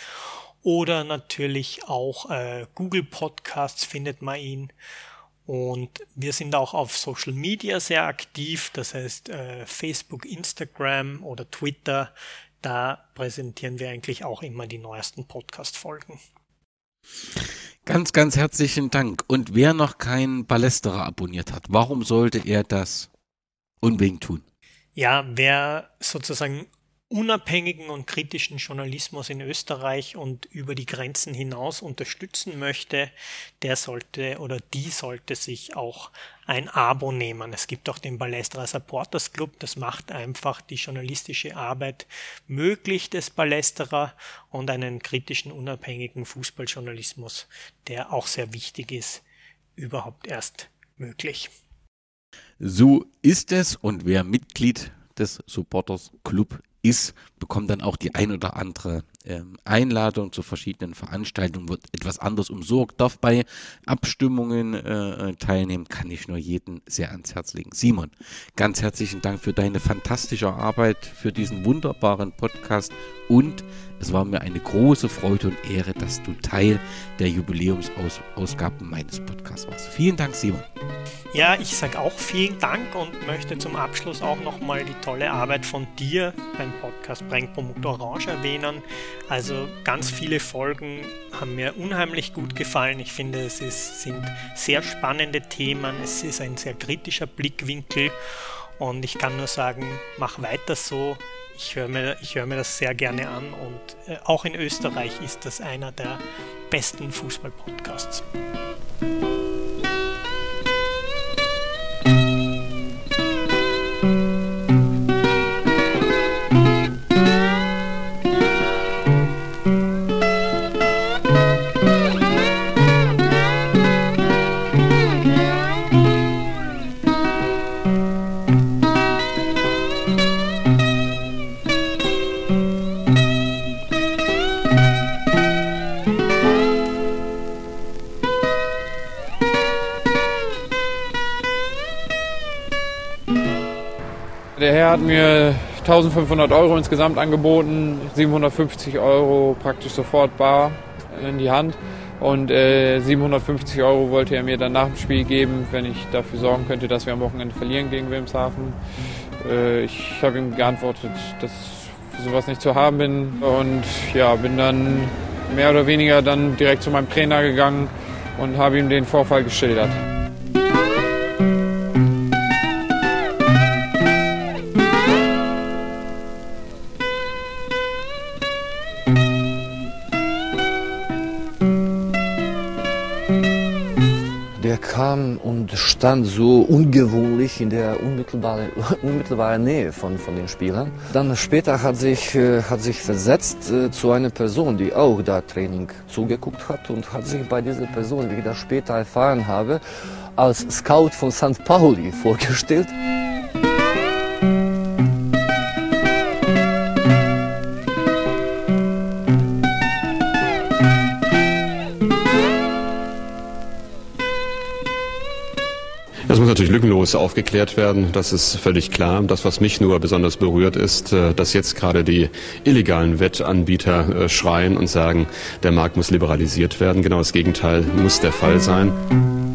oder natürlich auch äh, Google Podcasts findet man ihn. Und wir sind auch auf Social Media sehr aktiv, das heißt äh, Facebook, Instagram oder Twitter. Da präsentieren wir eigentlich auch immer die neuesten Podcast-Folgen. Ganz, ganz herzlichen Dank. Und wer noch keinen Ballesterer abonniert hat, warum sollte er das unbedingt tun? Ja, wer sozusagen unabhängigen und kritischen Journalismus in Österreich und über die Grenzen hinaus unterstützen möchte, der sollte oder die sollte sich auch ein Abo nehmen. Es gibt auch den Ballestra Supporters Club, das macht einfach die journalistische Arbeit möglich des Ballesterer und einen kritischen, unabhängigen Fußballjournalismus, der auch sehr wichtig ist, überhaupt erst möglich. So ist es und wer Mitglied des Supporters Club ist, bekommt dann auch die ein oder andere ähm, Einladung zu verschiedenen Veranstaltungen, wird etwas anders umsorgt, darf bei Abstimmungen äh, teilnehmen, kann ich nur jeden sehr ans Herz legen. Simon, ganz herzlichen Dank für deine fantastische Arbeit, für diesen wunderbaren Podcast und es war mir eine große Freude und Ehre, dass du Teil der Jubiläumsausgaben meines Podcasts warst. Vielen Dank, Simon. Ja, ich sage auch vielen Dank und möchte zum Abschluss auch nochmal die tolle Arbeit von dir beim Podcast Brennpunkt Orange erwähnen. Also ganz viele Folgen haben mir unheimlich gut gefallen. Ich finde, es ist, sind sehr spannende Themen. Es ist ein sehr kritischer Blickwinkel und ich kann nur sagen, mach weiter so. Ich höre mir, hör mir das sehr gerne an und äh, auch in Österreich ist das einer der besten Fußball-Podcasts. Er hat mir 1500 Euro insgesamt angeboten, 750 Euro praktisch sofort bar in die Hand und äh, 750 Euro wollte er mir dann nach dem Spiel geben, wenn ich dafür sorgen könnte, dass wir am Wochenende verlieren gegen Wilmshaven. Äh, ich habe ihm geantwortet, dass ich für sowas nicht zu haben bin und ja, bin dann mehr oder weniger dann direkt zu meinem Trainer gegangen und habe ihm den Vorfall geschildert. Stand so ungewöhnlich in der unmittelbaren, unmittelbaren Nähe von, von den Spielern. Dann später hat sich, äh, hat sich versetzt äh, zu einer Person, die auch da Training zugeguckt hat und hat sich bei dieser Person, wie ich das später erfahren habe, als Scout von St. Pauli vorgestellt. Lückenlos aufgeklärt werden. Das ist völlig klar. Das, was mich nur besonders berührt, ist, äh, dass jetzt gerade die illegalen Wettanbieter äh, schreien und sagen, der Markt muss liberalisiert werden. Genau das Gegenteil muss der Fall sein.